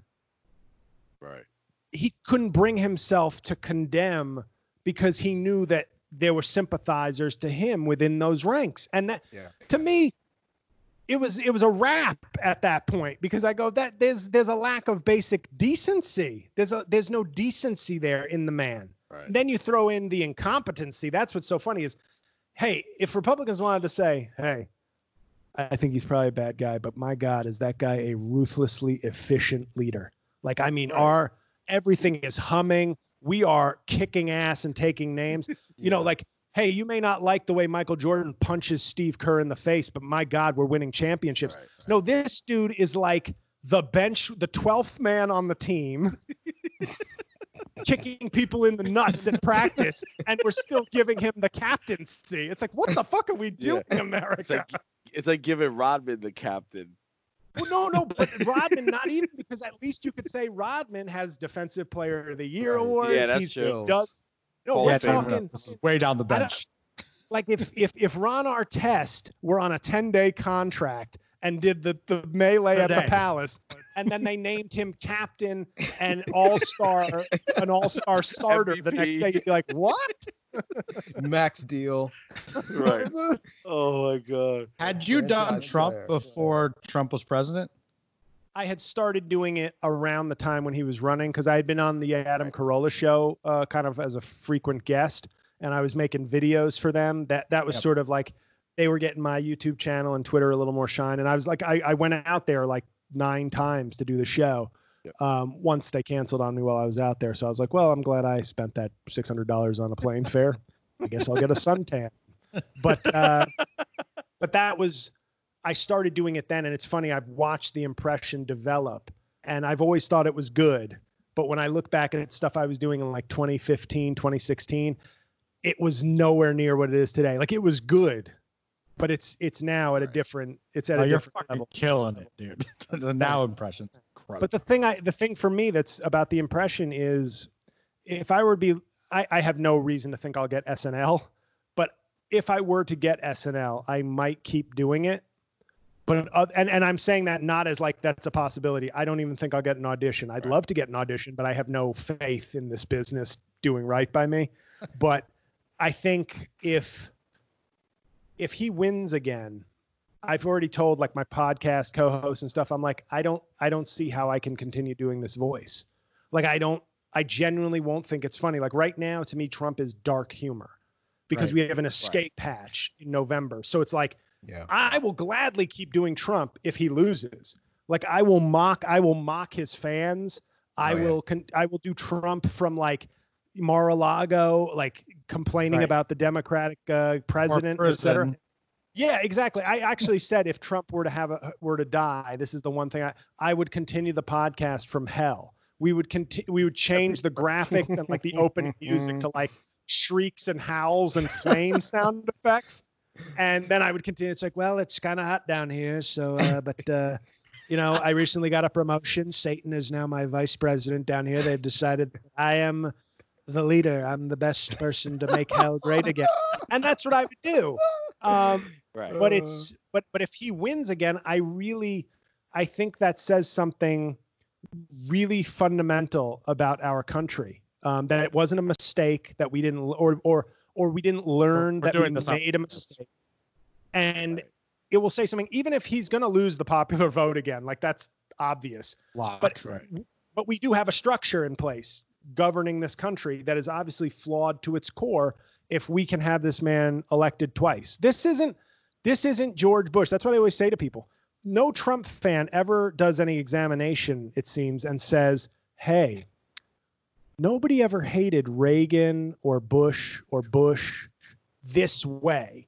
Right. he couldn't bring himself to condemn because he knew that there were sympathizers to him within those ranks and that Yeah. to me it was it was a wrap at that point because I go that there's there's a lack of basic decency. There's a there's no decency there in the man. Right. Then you throw in the incompetency. That's what's so funny is, hey, if Republicans wanted to say, hey, I think he's probably a bad guy, but my God, is that guy a ruthlessly efficient leader? Like, I mean, Right. our everything is humming. We are kicking ass and taking names. [LAUGHS] You know, like, hey, you may not like the way Michael Jordan punches Steve Kerr in the face, but my God, we're winning championships. Right. No, this dude is like the bench, the 12th man on the team, [LAUGHS] kicking people in the nuts in practice, and we're still giving him the captaincy. It's like, what the fuck are we doing, America? It's like it's like giving Rodman the captain. Well, no, no, but [LAUGHS] Rodman, not even because at least you could say Rodman has Defensive Player of the Year Right. awards. Yeah, that's He's, true. He does. No, Hall we're talking way down the bench. like if if if Ron Artest were on a 10 day contract and did the the melee at the palace, and then they named him captain and all star, an all star [LAUGHS] starter the next day, you'd be like, what? Max deal. Right. [LAUGHS] oh my god. Had you done Trump player. before Trump was president? I had started doing it around the time when he was running because I had been on the Adam Carolla show, uh, kind of as a frequent guest, and I was making videos for them. That that was Yep. sort of like they were getting my YouTube channel and Twitter a little more shine, and I was like, I, I went out there like nine times to do the show. Yep. Um, once they canceled on me while I was out there, so I was like, well, I'm glad I spent that six hundred dollars on a plane fare. I guess I'll get a suntan. But uh, but that was I started doing it then, and it's funny. I've watched the impression develop, and I've always thought it was good. But when I look back at stuff I was doing in like 2015, 2016, it was nowhere near what it is today. Like it was good, but it's it's now at a different. It's at Oh, a different level. killing it, dude. [LAUGHS] the now impressions. Incredible. But the thing I the thing for me that's about the impression is if I were to be I, I have no reason to think I'll get SNL, but if I were to get SNL, I might keep doing it. But uh, and and I'm saying that not as like that's a possibility. I don't even think I'll get an audition. I'd Right. love to get an audition, but I have no faith in this business doing right by me. [LAUGHS] but I think if if he wins again, I've already told like my podcast co-hosts and stuff. I'm like, I don't, I don't see how I can continue doing this voice. Like, I don't, I genuinely won't think it's funny. Like right now, to me, Trump is dark humor because Right. we have an escape patch in November. So it's like, Yeah. I will gladly keep doing Trump if he loses. Like I will mock, I will mock his fans. I Oh, yeah. will, con- I will do Trump from like Mar-a-Lago, like complaining Right. about the Democratic uh, president, et cetera. Yeah, exactly. I actually said if Trump were to have a were to die, this is the one thing I I would continue the podcast from hell. We would continue. We would change the graphic and like the opening [LAUGHS] music to like shrieks and howls and flame [LAUGHS] sound effects, and then I would continue. It's like, well, it's kind of hot down here, so uh, but uh, you know, I recently got a promotion. Satan is now my vice president down here. They've decided I am the leader. I'm the best person to make hell great again, and that's what I would do. Um, Right. but it's but but if he wins again i really i think that says something really fundamental about our country um, that it wasn't a mistake that we didn't or or or we didn't learn we're that we doing this on made a mistake and Right. it will say something even if he's going to lose the popular [LAUGHS] vote again like that's obvious Lock, But- right. but we do have a structure in place governing this country that is obviously flawed to its core if we can have this man elected twice. This isn't this isn't george bush. That's what i always say to people. No trump fan ever does any examination it seems and says hey nobody ever hated reagan or bush or bush this way.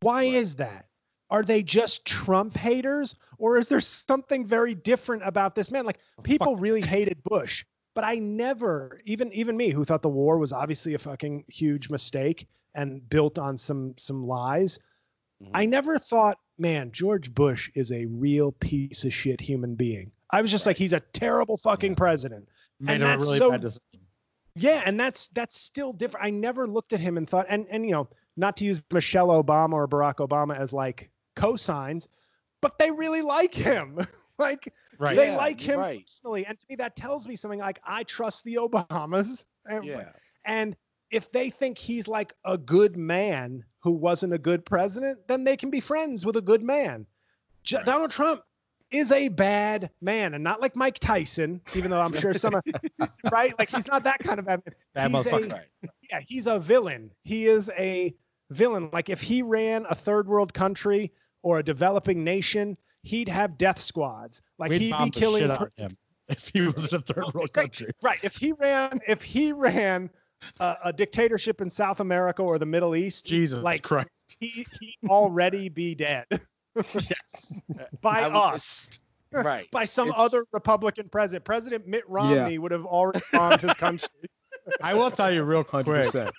Why is that? Are they just trump haters? Or is there something very different about this man? Like people really hated bush but i never even even me who thought the war was obviously a fucking huge mistake and built on some some lies Mhm. i never thought man george bush is a real piece of shit human being i was just like he's a terrible fucking Yeah. president Made and a that's really so- bad decision. yeah, and that's that's still different. I never looked at him and thought, and and you know, not to use Michelle Obama or Barack Obama as like cosigns, but they really like him. [LAUGHS] [LAUGHS] like Right. they Yeah, like him right. personally, and to me that tells me something. Like I trust the Obamas, [LAUGHS] and, Yeah. and if they think he's like a good man who wasn't a good president, then they can be friends with a good man. J- Right. Donald Trump is a bad man, and not like Mike Tyson, even though I'm sure some, are- [LAUGHS] right? Like he's not that kind of bad. Bad He's a- Right. Yeah, he's a villain. He is a villain. Like if he ran a third world country or a developing nation, he'd have death squads. Like We'd he'd bomb be the killing. shit out per- of him if he was in a third world Right. country. Right. If he ran, if he ran a, a dictatorship in South America or the Middle East, Jesus like Christ. he he already be dead [LAUGHS] yes. [LAUGHS] by was- us, Right. by some It's- other Republican president. President Mitt Romney would have already bombed his country. [LAUGHS] I will tell you real quick. 100%.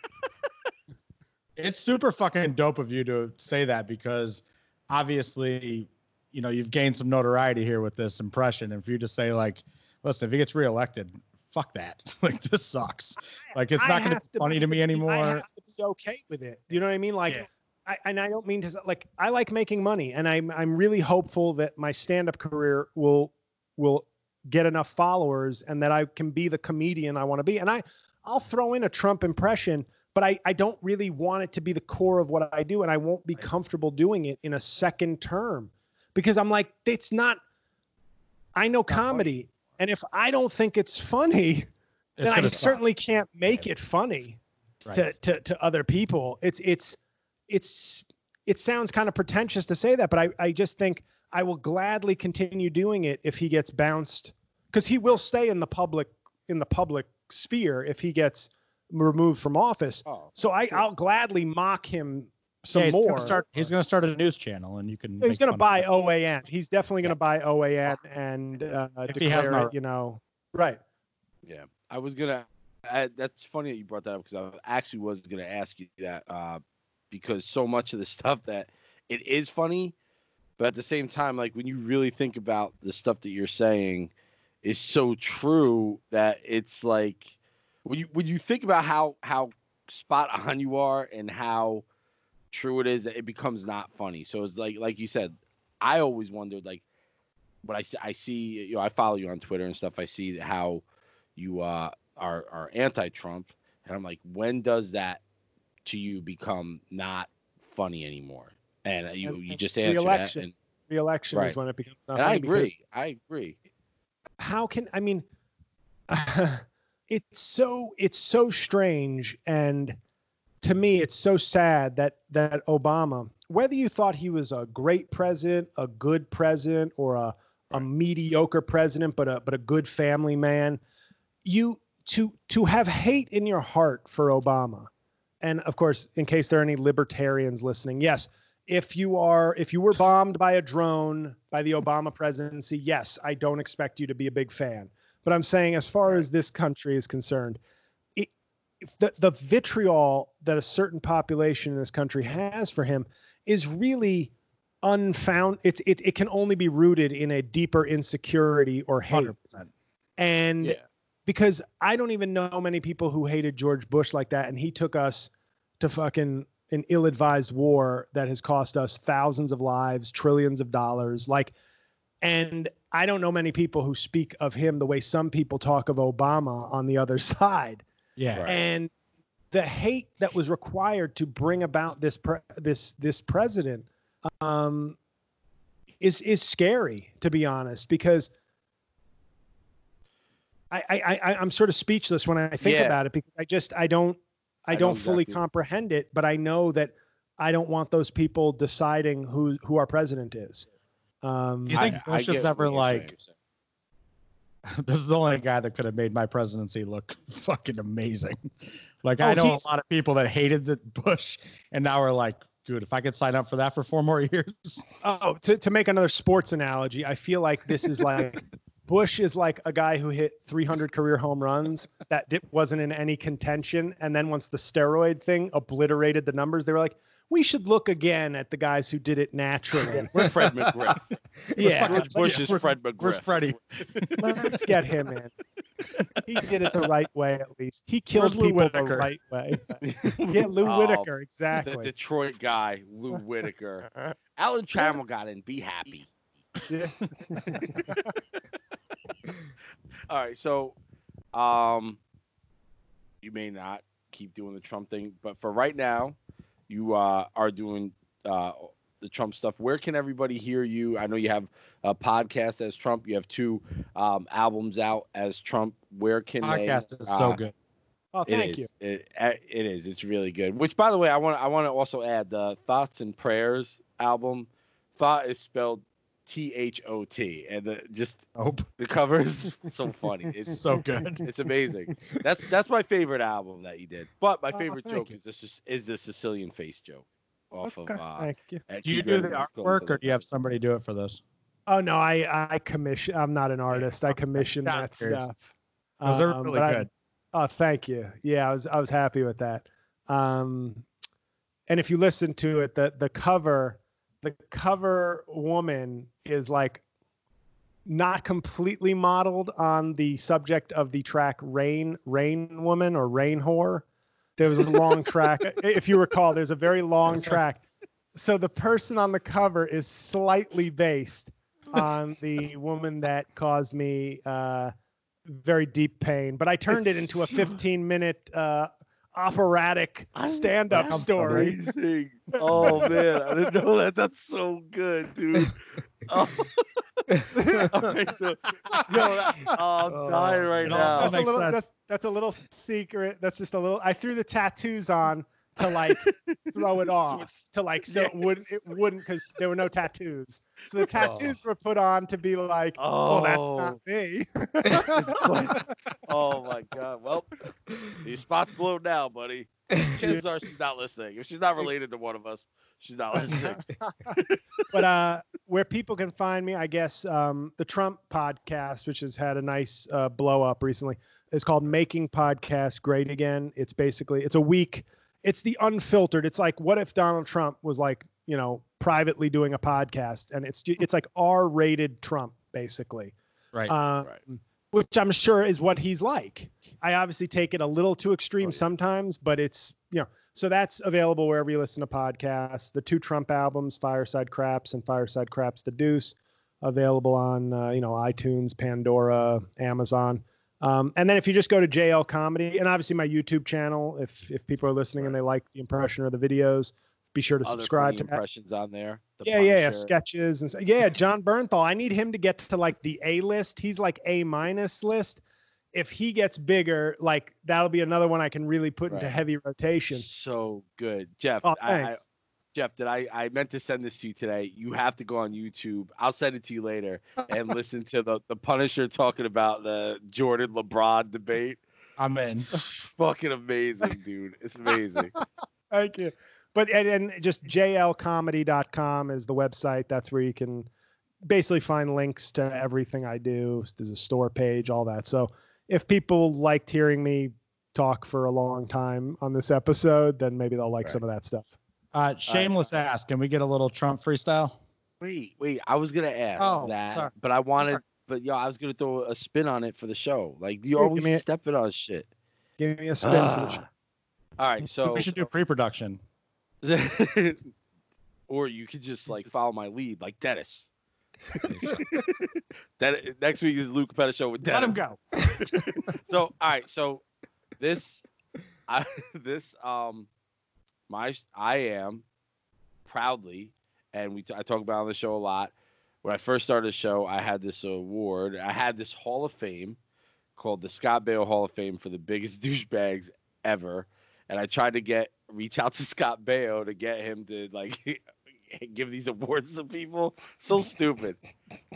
it's super fucking dope of you to say that because obviously, you know, you've gained some notoriety here with this impression. And for you to say like, listen, if he gets reelected, fuck that. [LAUGHS] like this sucks. Like it's I not gonna be funny to me anymore. I have to be okay with it. You know what I mean? Like, Yeah. I, and I don't mean to like I like making money, and I'm I'm really hopeful that my stand-up career will will get enough followers, and that I can be the comedian I want to be. And I I'll throw in a Trump impression, but I I don't really want it to be the core of what I do, and I won't be comfortable doing it in a second term because I'm like it's not. I know funny. comedy, and if I don't think it's funny, It's then I gonna certainly can't make it funny Right. to, to to other people. It's it's it's it sounds kind of pretentious to say that, but I I just think I will gladly continue doing it if he gets bounced because he will stay in the public in the public sphere if he gets removed from office. Oh, So I I'll gladly mock him some Yeah, he's more. Gonna start, he's going to start a news channel, and you can. he's going to buy. OAN. He's definitely going to buy OAN and uh, If he hasn't declare it, you know. Right. yeah. I was gonna. I, that's funny that you brought that up because I actually was gonna ask you that uh, because so much of the [LAUGHS] stuff that it is funny, but at the same time, like when you really think about the stuff that you're saying, is so true that it's like when you when you think about how how spot on you are and how true it is that it becomes not funny. So it's like like you said, I always wondered like when I see I see you know I follow you on Twitter and stuff. I see how you uh, are are anti-Trump, and I'm like, when does that to you become not funny anymore? And uh, you And- you just answer that, re-election. and, Re-election is when it becomes. not and I agree. I agree. how can I mean [LAUGHS] it's so it's so strange and to me it's so sad that that Obama whether you thought he was a great president, a good president or a a mediocre president but a but a good family man you to to have hate in your heart for Obama and of course in case there are any libertarians listening yes if you are if you were bombed by a drone by the Obama presidency, yes, I don't expect you to be a big fan. But I'm saying as far as this country is concerned, the the vitriol that a certain population in this country has for him is really unfound it's it, it can only be rooted in a deeper insecurity or hate 100%. and Yeah. because I don't even know many people who hated George Bush like that, and he took us to fucking an ill-advised war that has cost us thousands of lives, trillions of dollars. Like, and I don't know many people who speak of him the way some people talk of Obama on the other [LAUGHS] side. Yeah. Right. And the hate that was required to bring about this pre- this this president um, is is scary to be honest because I, I, I I'm sort of speechless when I think Yeah. about it because I just I don't I, I don't know fully exactly. comprehend it, but I know that I don't want those people deciding who who our president is. Um, You think Bush get is ever, like- saying. [LAUGHS] this is the only guy that could have made my presidency look [LAUGHS] fucking amazing. Like Oh, I know a lot of people that hated the [LAUGHS] Bush, and now are like, dude, if I could sign up for that for four more years, Oh, to, to make another sports analogy, I feel like this is like Bush is like a guy who hit 300 career home runs that wasn't in any contention. And then once the steroid thing obliterated the numbers, they were like, we should look again at the guys who did it naturally. [LAUGHS] We're Fred McGriff. [LAUGHS] yeah, George Bush yeah, is where's- Fred where's McGriff. Freddie? let's get him in. He did it the right way, at least. He killed Lou people Whitaker? the right way. [LAUGHS] Yeah, Lou Oh, Whitaker, exactly. The. Detroit guy, Lou Whitaker. Alan Trammell got in. Be happy. Yeah. All right, so um you may not keep doing the Trump thing, but for right now, you uh are doing uh the Trump stuff. Where can everybody hear you? I know you have a podcast as Trump. You have two um, albums out as Trump. Where can Podcast they? is so uh, good. Oh, thank is. you. It, uh, it is. It's really good. Which, by the way, I want I want to also add the Thoughts and Prayers album. Thought is spelled T H O T, and the, just Nope. the cover is [LAUGHS] so funny. It's so good. It's amazing. That's that's my favorite album that you did. But my Oh, favorite thank joke you. is this is the Sicilian face joke off Okay, of. Uh, thank you. Do you do the Reynolds' artwork or do you have somebody do it for this? Oh no, I I commission. I'm not an artist. I commission that curious. stuff. Those are Um, really but I- good. Oh, thank you. Yeah, I was I was happy with that. Um, and if you listen to it, the the cover, the cover woman is like not completely modeled on the subject of the track "Rain Rain Woman" or "Rain Whore." There was a long [LAUGHS] track. If you recall, there's a very long track. So the person on the cover is slightly based on [LAUGHS] the woman that caused me uh, very deep pain. But I turned it into a 15 minute uh, operatic stand up that's story. Amazing. [LAUGHS] Oh man, I didn't know that. That's so good, dude. [LAUGHS] Oh. [LAUGHS] All right, so, yo, oh, I'm dying right it now. That's a little. That's, that's a little secret. That's just a little. I threw the tattoos on to like throw it [LAUGHS] off to like so it wouldn't it wouldn't because there were no tattoos. So the tattoos were put on to be like, oh, that's not me. [LAUGHS] oh my god. Well, your spot's blown now, buddy. Chances are she's not listening. If she's not related to one of us, she's not listening. [LAUGHS] but uh where people can find me i guess um the trump podcast which has had a nice uh blow up recently is called making podcast great again it's basically it's a week it's the unfiltered it's like what if donald trump was like you know privately doing a podcast and it's it's like r rated trump basically Right. uh, Right. which I'm sure is what he's like. I obviously take it a little too extreme Oh, yeah. sometimes, but it's you know so that's available wherever you listen to podcasts. The two Trump albums, Fireside Craps and Fireside Craps the Deuce, available on uh, you know iTunes, Pandora, Amazon. Um, and then if you just go to JL Comedy and obviously my YouTube channel, if if people are listening and they like the impression or the videos, be sure to Other subscribe to impressions on there. The Yeah, yeah, yeah, sketches and yeah, Jon Bernthal. I need him to get to like the A list. He's like A minus list. If he gets bigger, like that'll be another one I can really put into heavy rotation. So good, Jeff. Oh, I, I. Jeff, did I? I meant to send this to you today. You have to go on YouTube. I'll send it to you later and [LAUGHS] listen to the the Punisher talking about the Jordan LeBron debate. I'm in. Fucking amazing, dude. It's amazing. [LAUGHS] Thank you. But and, and just jlcomedy.com is the website. That's where you can basically find links to everything I do. There's a store page, all that. So if people liked hearing me talk for a long time on this episode, then maybe they'll like some of that stuff. Uh, shameless ask. Can we get a little Trump freestyle? Wait, wait. I was gonna ask Oh, that, sorry. but I wanted, but yo, I was gonna throw a spin on it for the show. Like you Here, always me a- stepping on shit. Give me a spin for the show. [SIGHS] All right, so we should do pre-production. [LAUGHS] or you could just like follow my lead, like Dennis. [LAUGHS] that next week is Lou Capetta show with Dennis. Let him go. [LAUGHS] so all right so this i this um my i am proudly and we t- i talk about it on the show a lot. When i first started the show i had this award i had this hall of fame called the scott Baio hall of fame for the biggest [LAUGHS] douchebags ever and i tried to get reach out to scott baio to get him to like [LAUGHS] give these awards to people. So [LAUGHS] stupid.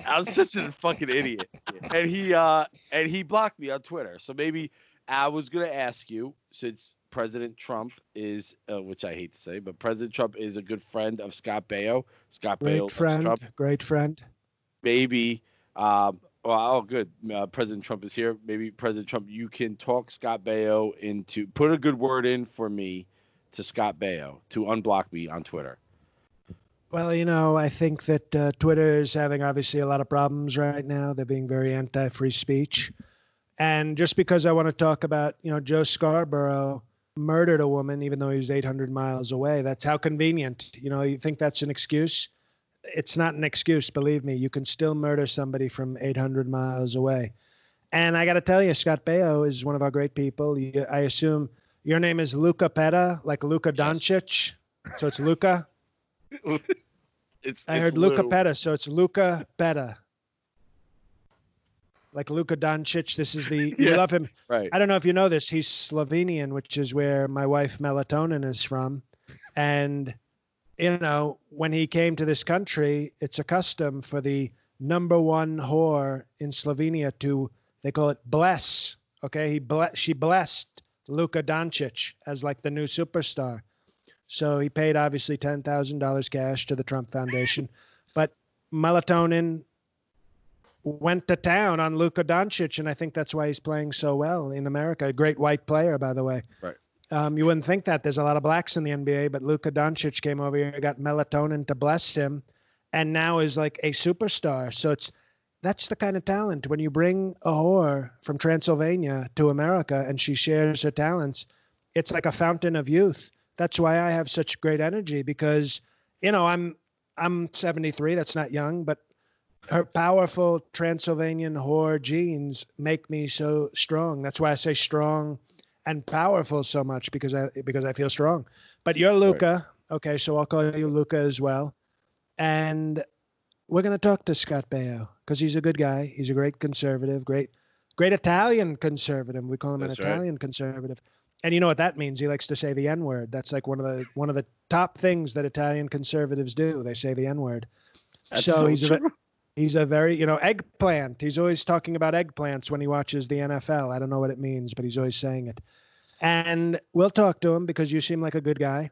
I was such a fucking idiot. And he uh and he blocked me on Twitter. So maybe I was gonna ask you, since President Trump is, uh, which I hate to say, but President Trump is a good friend of Scott Baio. Scott Baio Great loves friend. Trump. Great friend. Maybe, um, well, oh, good. Uh, President Trump is here. Maybe President Trump, you can talk Scott Baio into put a good word in for me to Scott Baio to unblock me on Twitter. Well, you know, I think that uh, Twitter is having obviously a lot of problems right now. They're being very anti-free speech, and just because I want to talk about, you know, Joe Scarborough murdered a woman even though he was 800 miles away. That's how convenient. You know, you think that's an excuse? It's not an excuse. Believe me, you can still murder somebody from 800 miles away. And I got to tell you, Scott Baio is one of our great people. You, I assume your name is Luca Petta, like Luca Yes. Doncic. So it's Luca. [LAUGHS] It's. I it's heard Luca literal- Petta, so it's Luca Petta. Like Luka Doncic. This is the [LAUGHS] we Yeah. love him. Right. I don't know if you know this. He's Slovenian, which is where my wife Melatonin is from. And, you know, when he came to this country, it's a custom for the number one whore in Slovenia to, they call it bless. Okay. He ble- she blessed Luka Doncic as like the new superstar. So he paid obviously $10,000 cash to the Trump Foundation. But Melatonin went to town on Luka Doncic, and I think that's why he's playing so well in America. A great white player, by the way. Right. Um, you wouldn't think that. There's a lot of blacks in the NBA, but Luka Doncic came over here, got melatonin to bless him, and now is like a superstar. So it's that's the kind of talent. When you bring a whore from Transylvania to America and she shares her talents, it's like a fountain of youth. That's why I have such great energy because, you know, I'm I'm 73. That's not young, but her powerful Transylvanian whore genes make me so strong. That's why I say strong and powerful so much because I because I feel strong. But you're Luca, okay? So I'll call you Luca as well, and we're gonna talk to Scott Baio because he's a good guy. He's a great conservative, great great Italian conservative. We call him That's an right. Italian conservative. And you know what that means? He likes to say the N word. That's like one of the one of the top things that Italian conservatives do. They say the N word. So, so he's true. ve- he's a very you know eggplant. He's always talking about eggplants when he watches the NFL. I don't know what it means, but he's always saying it. And we'll talk to him because you seem like a good guy,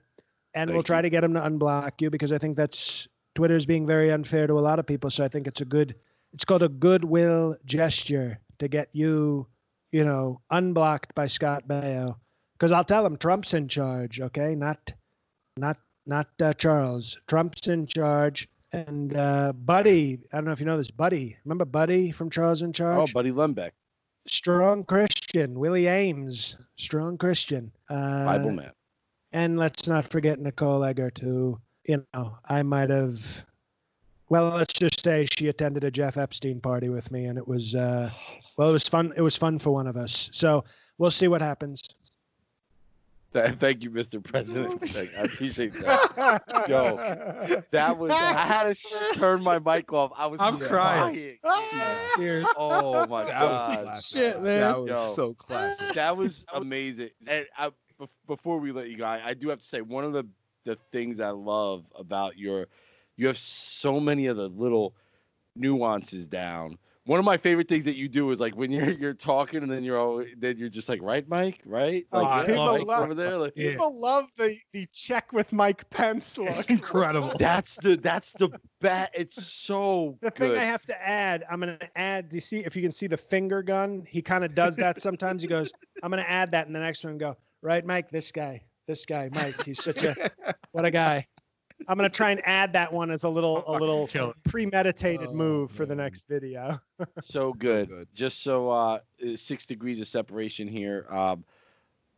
and we'll try you. to get him to unblock you because I think that's Twitter's being very unfair to a lot of people. So I think it's a good. It's called a goodwill gesture to get you, you know, unblocked by Scott Baio. Because I'll tell him Trump's in charge. Okay, not, not, not uh, Charles. Trump's in charge. And uh, Buddy, I don't know if you know this. Buddy, remember Buddy from Charles in Charge? Oh, Buddy Lembeck, Strong Christian. Willie Aames, strong Christian. Uh, Bible man. and let's not forget Nicole Eggert, who, you know, I might have. Well, let's just say she attended a Jeff Epstein party with me, and it was, uh, well, it was fun. It was fun for one of us. So we'll see what happens. Th- Thank you, Mr. President. [LAUGHS] Thank- I appreciate that. Yo, that was. I had to turn my mic off. I was I'm crying. Cheers. Ah! [LAUGHS] Oh my That god. classic. Shit, man. That was Yo. so classic. that was amazing. And I, before we let you go, I, I do have to say one of the the things I love about your, you have so many of the little nuances down. One of my favorite things that you do is like when you're [LAUGHS] you're talking and then you're all then you're just like right, Mike, right, Oh, like I people Mike love- over there, like Yeah. People love the the check with Mike Pence look. It's incredible. [LAUGHS] that's the that's the bet. It's so The thing. I have to add, I'm going to add. Do you see if you can see the finger gun? He kind of does that sometimes. He goes, "I'm going to add that," in the next one and go, "Right, Mike, this guy, this guy, Mike. He's such a what a guy." I'm going to try and add that one as a little a little kill premeditated Oh, move for the next video. [LAUGHS] so good. good. Just so uh, six degrees of separation here. Um,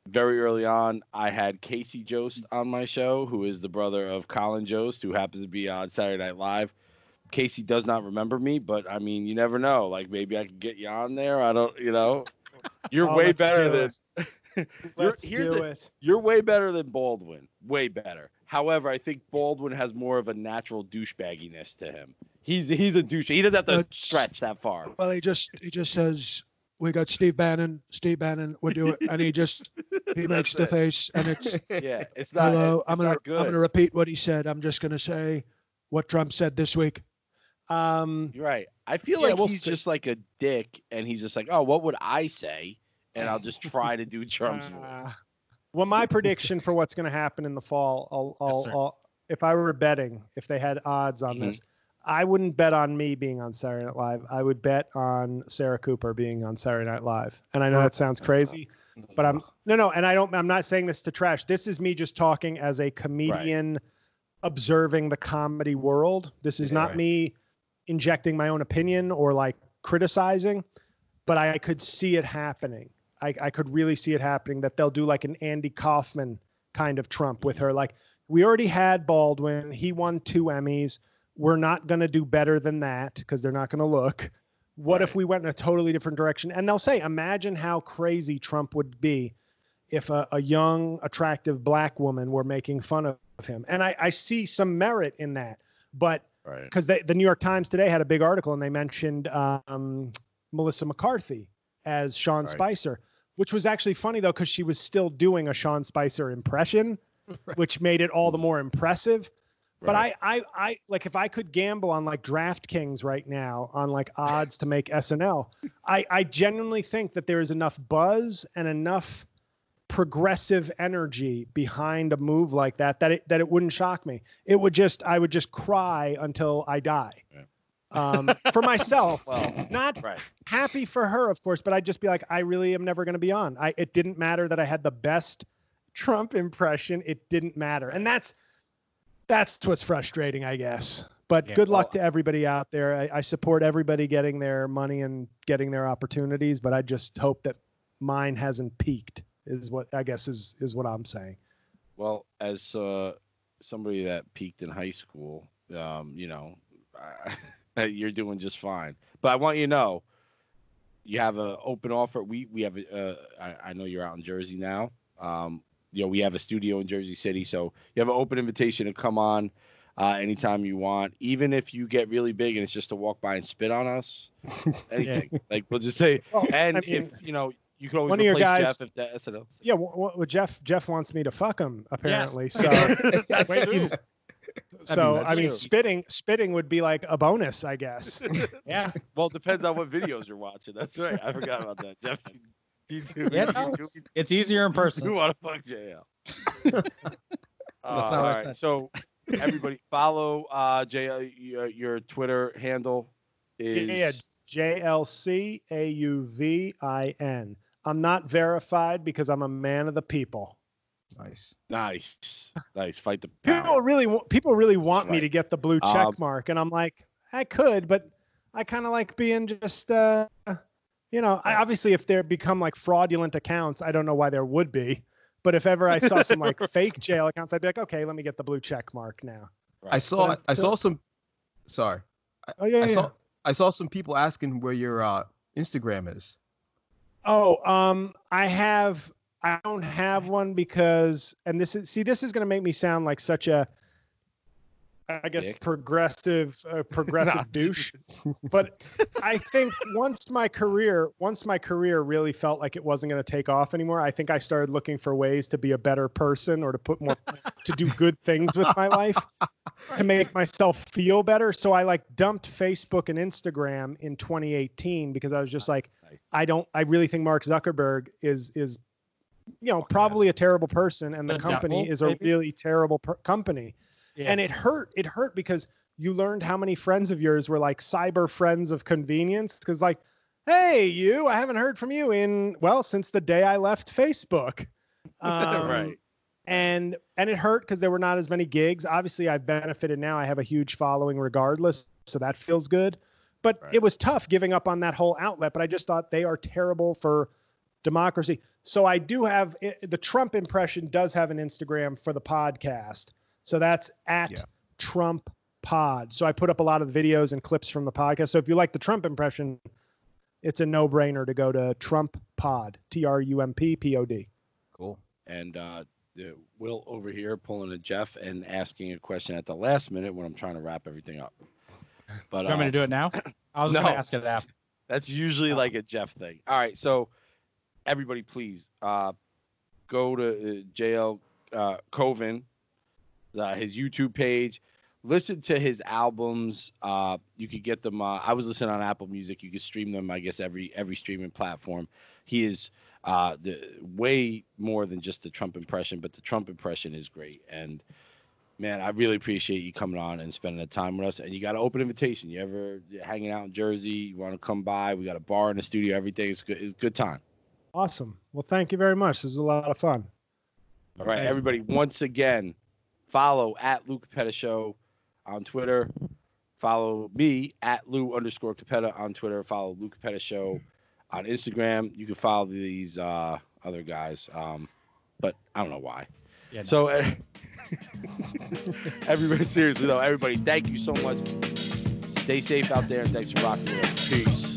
very early on, I had Casey Jost on my show, who is the brother of Colin Jost, who happens to be on Saturday Night Live. Casey does not remember me, but I mean, you never know. Like maybe I could get you on there. I don't, you know. You're [LAUGHS] Oh, way better do than it. [LAUGHS] You're- Let's do the- it. you're way better than Baldwin. Way better. However, I think Baldwin has more of a natural douchebagginess to him. He's he's a douche. He doesn't have to That's- stretch that far. Well, he just he just says, "We got Steve Bannon. Steve Bannon would do it," and he just he [LAUGHS] makes the it. face, and it's [LAUGHS] Yeah, it's not. Hello, it's I'm gonna good. I'm gonna repeat what he said. I'm just gonna say what Trump said this week. Um, You're right. I feel Yeah, like we'll he's see. just like a dick, and he's just like, oh, what would I say? And I'll just try to do Trump's voice. [LAUGHS] well, my prediction for what's going to happen in the fall, I'll, I'll, sir. I'll, if I were betting, if they had odds on Mhm. this, I wouldn't bet on me being on Saturday Night Live. I would bet on Sarah Cooper being on Saturday Night Live. And I know that sounds [LAUGHS] crazy, but I'm no, no, and I don't. I'm not saying this to trash. This is me just talking as a comedian observing the comedy world. This is Yeah. not Right. me injecting my own opinion or like criticizing, but I could see it happening. I, I could really see it happening that they'll do like an Andy Kaufman kind of Trump with her. Like we already had Baldwin. He won two Emmys. We're not going to do better than that because they're not going to look. What if we went in a totally different direction? And they'll say, imagine how crazy Trump would be if a, a young, attractive black woman were making fun of him. And I, I see some merit in that. But Right. because the New York Times today had a big article and they mentioned um, Melissa McCarthy as Sean Right. Spicer, which was actually funny though because she was still doing a Sean Spicer impression, [LAUGHS] which made it all the more impressive. But Right. I, I, I like if I could gamble on like DraftKings right now on like odds to make SNL, I, I genuinely think that there is enough buzz and enough progressive energy behind a move like that that it that it wouldn't shock me. It would just I would just cry until I die. Yeah. Um, for myself, [LAUGHS] Well, not right. happy for her, of course, but I'd just be like, I really am never going to be on. I it didn't matter that I had the best Trump impression. It didn't matter, and that's that's what's frustrating, I guess. But Yeah, good luck to everybody out there. I, I support everybody getting their money and getting their opportunities, but I just hope that mine hasn't peaked. Is what I guess is is what I'm saying. Well, as uh, somebody that peaked in high school, um, you know, [LAUGHS] you're doing just fine. But I want you to know, you have an open offer. We we have. A, uh, I, I know you're out in Jersey now. Um, you know, we have a studio in Jersey City, so you have an open invitation to come on uh, anytime you want. Even if you get really big and it's just to walk by and spit on us, [LAUGHS] anything. Like we'll just say. Well, And I mean, if you know, you can always one of your guys- Jeff if that SNL. yeah, w- w- Jeff Jeff wants me to fuck him apparently. [LAUGHS] So That's [LAUGHS] Wait, true. you- so I mean, true. spitting spitting would be like a bonus, I guess. [LAUGHS] Yeah. Well, it depends on what videos you're watching. That's right. I forgot about that. Jeff, [LAUGHS] you do. Yeah, no, do, it's, it's easier in you person. want to fuck JL. Uh, [LAUGHS] That's not all what I right. said. So, everybody follow uh, JL. Your, your Twitter handle is Yeah, J L C A U V I N. I'm not verified because I'm a man of the people. Nice. nice. [LAUGHS] Nice. Fight the People really, wa- people really want me to get the blue check Um, mark, and I'm like, I could, but I kind of like being just, uh, you know, I, obviously if there become like fraudulent accounts, I don't know why there would be, but if ever I saw some like [LAUGHS] fake JL accounts, I'd be like, okay, let me get the blue check mark now. I saw it's I saw some sorry. Oh yeah, I yeah. saw I saw some people asking where your uh, Instagram is. Oh, um, I have. I don't have one because, and this is see, this is going to make me sound like such a, I guess, Dick. progressive, uh, [LAUGHS] progressive douche. [LAUGHS] But I think once my career, once my career really felt like it wasn't going to take off anymore, I think I started looking for ways to be a better person or to put more, to do [LAUGHS] good things with my life, to make myself feel better. So I like dumped Facebook and Instagram in 2018 because I was just like. I don't. I really think Mark Zuckerberg is is, you know, probably a terrible person, and the The company devil, is a maybe? really terrible per- company. Yeah. And it hurt. It hurt because you learned how many friends of yours were like cyber friends of convenience. Because like, hey, you, I haven't heard from you in well since the day I left Facebook. [LAUGHS] Um, Right. And and it hurt because there were not as many gigs. Obviously, I've benefited now. I have a huge following regardless, so that feels good. But Right. it was tough giving up on that whole outlet. But I just thought they are terrible for democracy. So I do have the Trump impression does have an Instagram for the podcast. So that's at Yeah. Trump Pod. So I put up a lot of videos and clips from the podcast. So if you like the Trump impression, it's a no-brainer to go to Trump Pod, T R U M P P O D. Cool. and uh, Will over here pulling a Jeff and asking a question at the last minute when I'm trying to wrap everything up. But You want me uh, to do it now? [CLEARS THROAT] I was No. going to ask it after. That's usually like a Jeff thing. All right, so everybody, please uh, go to uh, JL uh, Cauvin, uh, his YouTube page. Listen to his albums. Uh, you could get them. Uh, I was listening on Apple Music. You can stream them. I guess every every streaming platform. He is the way more than just the Trump impression, but the Trump impression is great. And man, I really appreciate you coming on and spending the time with us. And you got an open invitation. You ever hanging out in Jersey? You want to come by? We got a bar in the studio. Everything is good. It's good time. Awesome. Well, thank you very much. This was a lot of fun. All right, Thanks. everybody. Once again, follow at Lou Capetta Show on Twitter. Follow me at Lou underscore Capetta on Twitter. Follow Lou Capetta Show on Instagram. You can follow these uh, other guys, um, but I don't know why. Yeah, no. So, uh, [LAUGHS] everybody, seriously though, everybody, thank you so much. Stay safe out there, and thanks for rocking with us. Peace.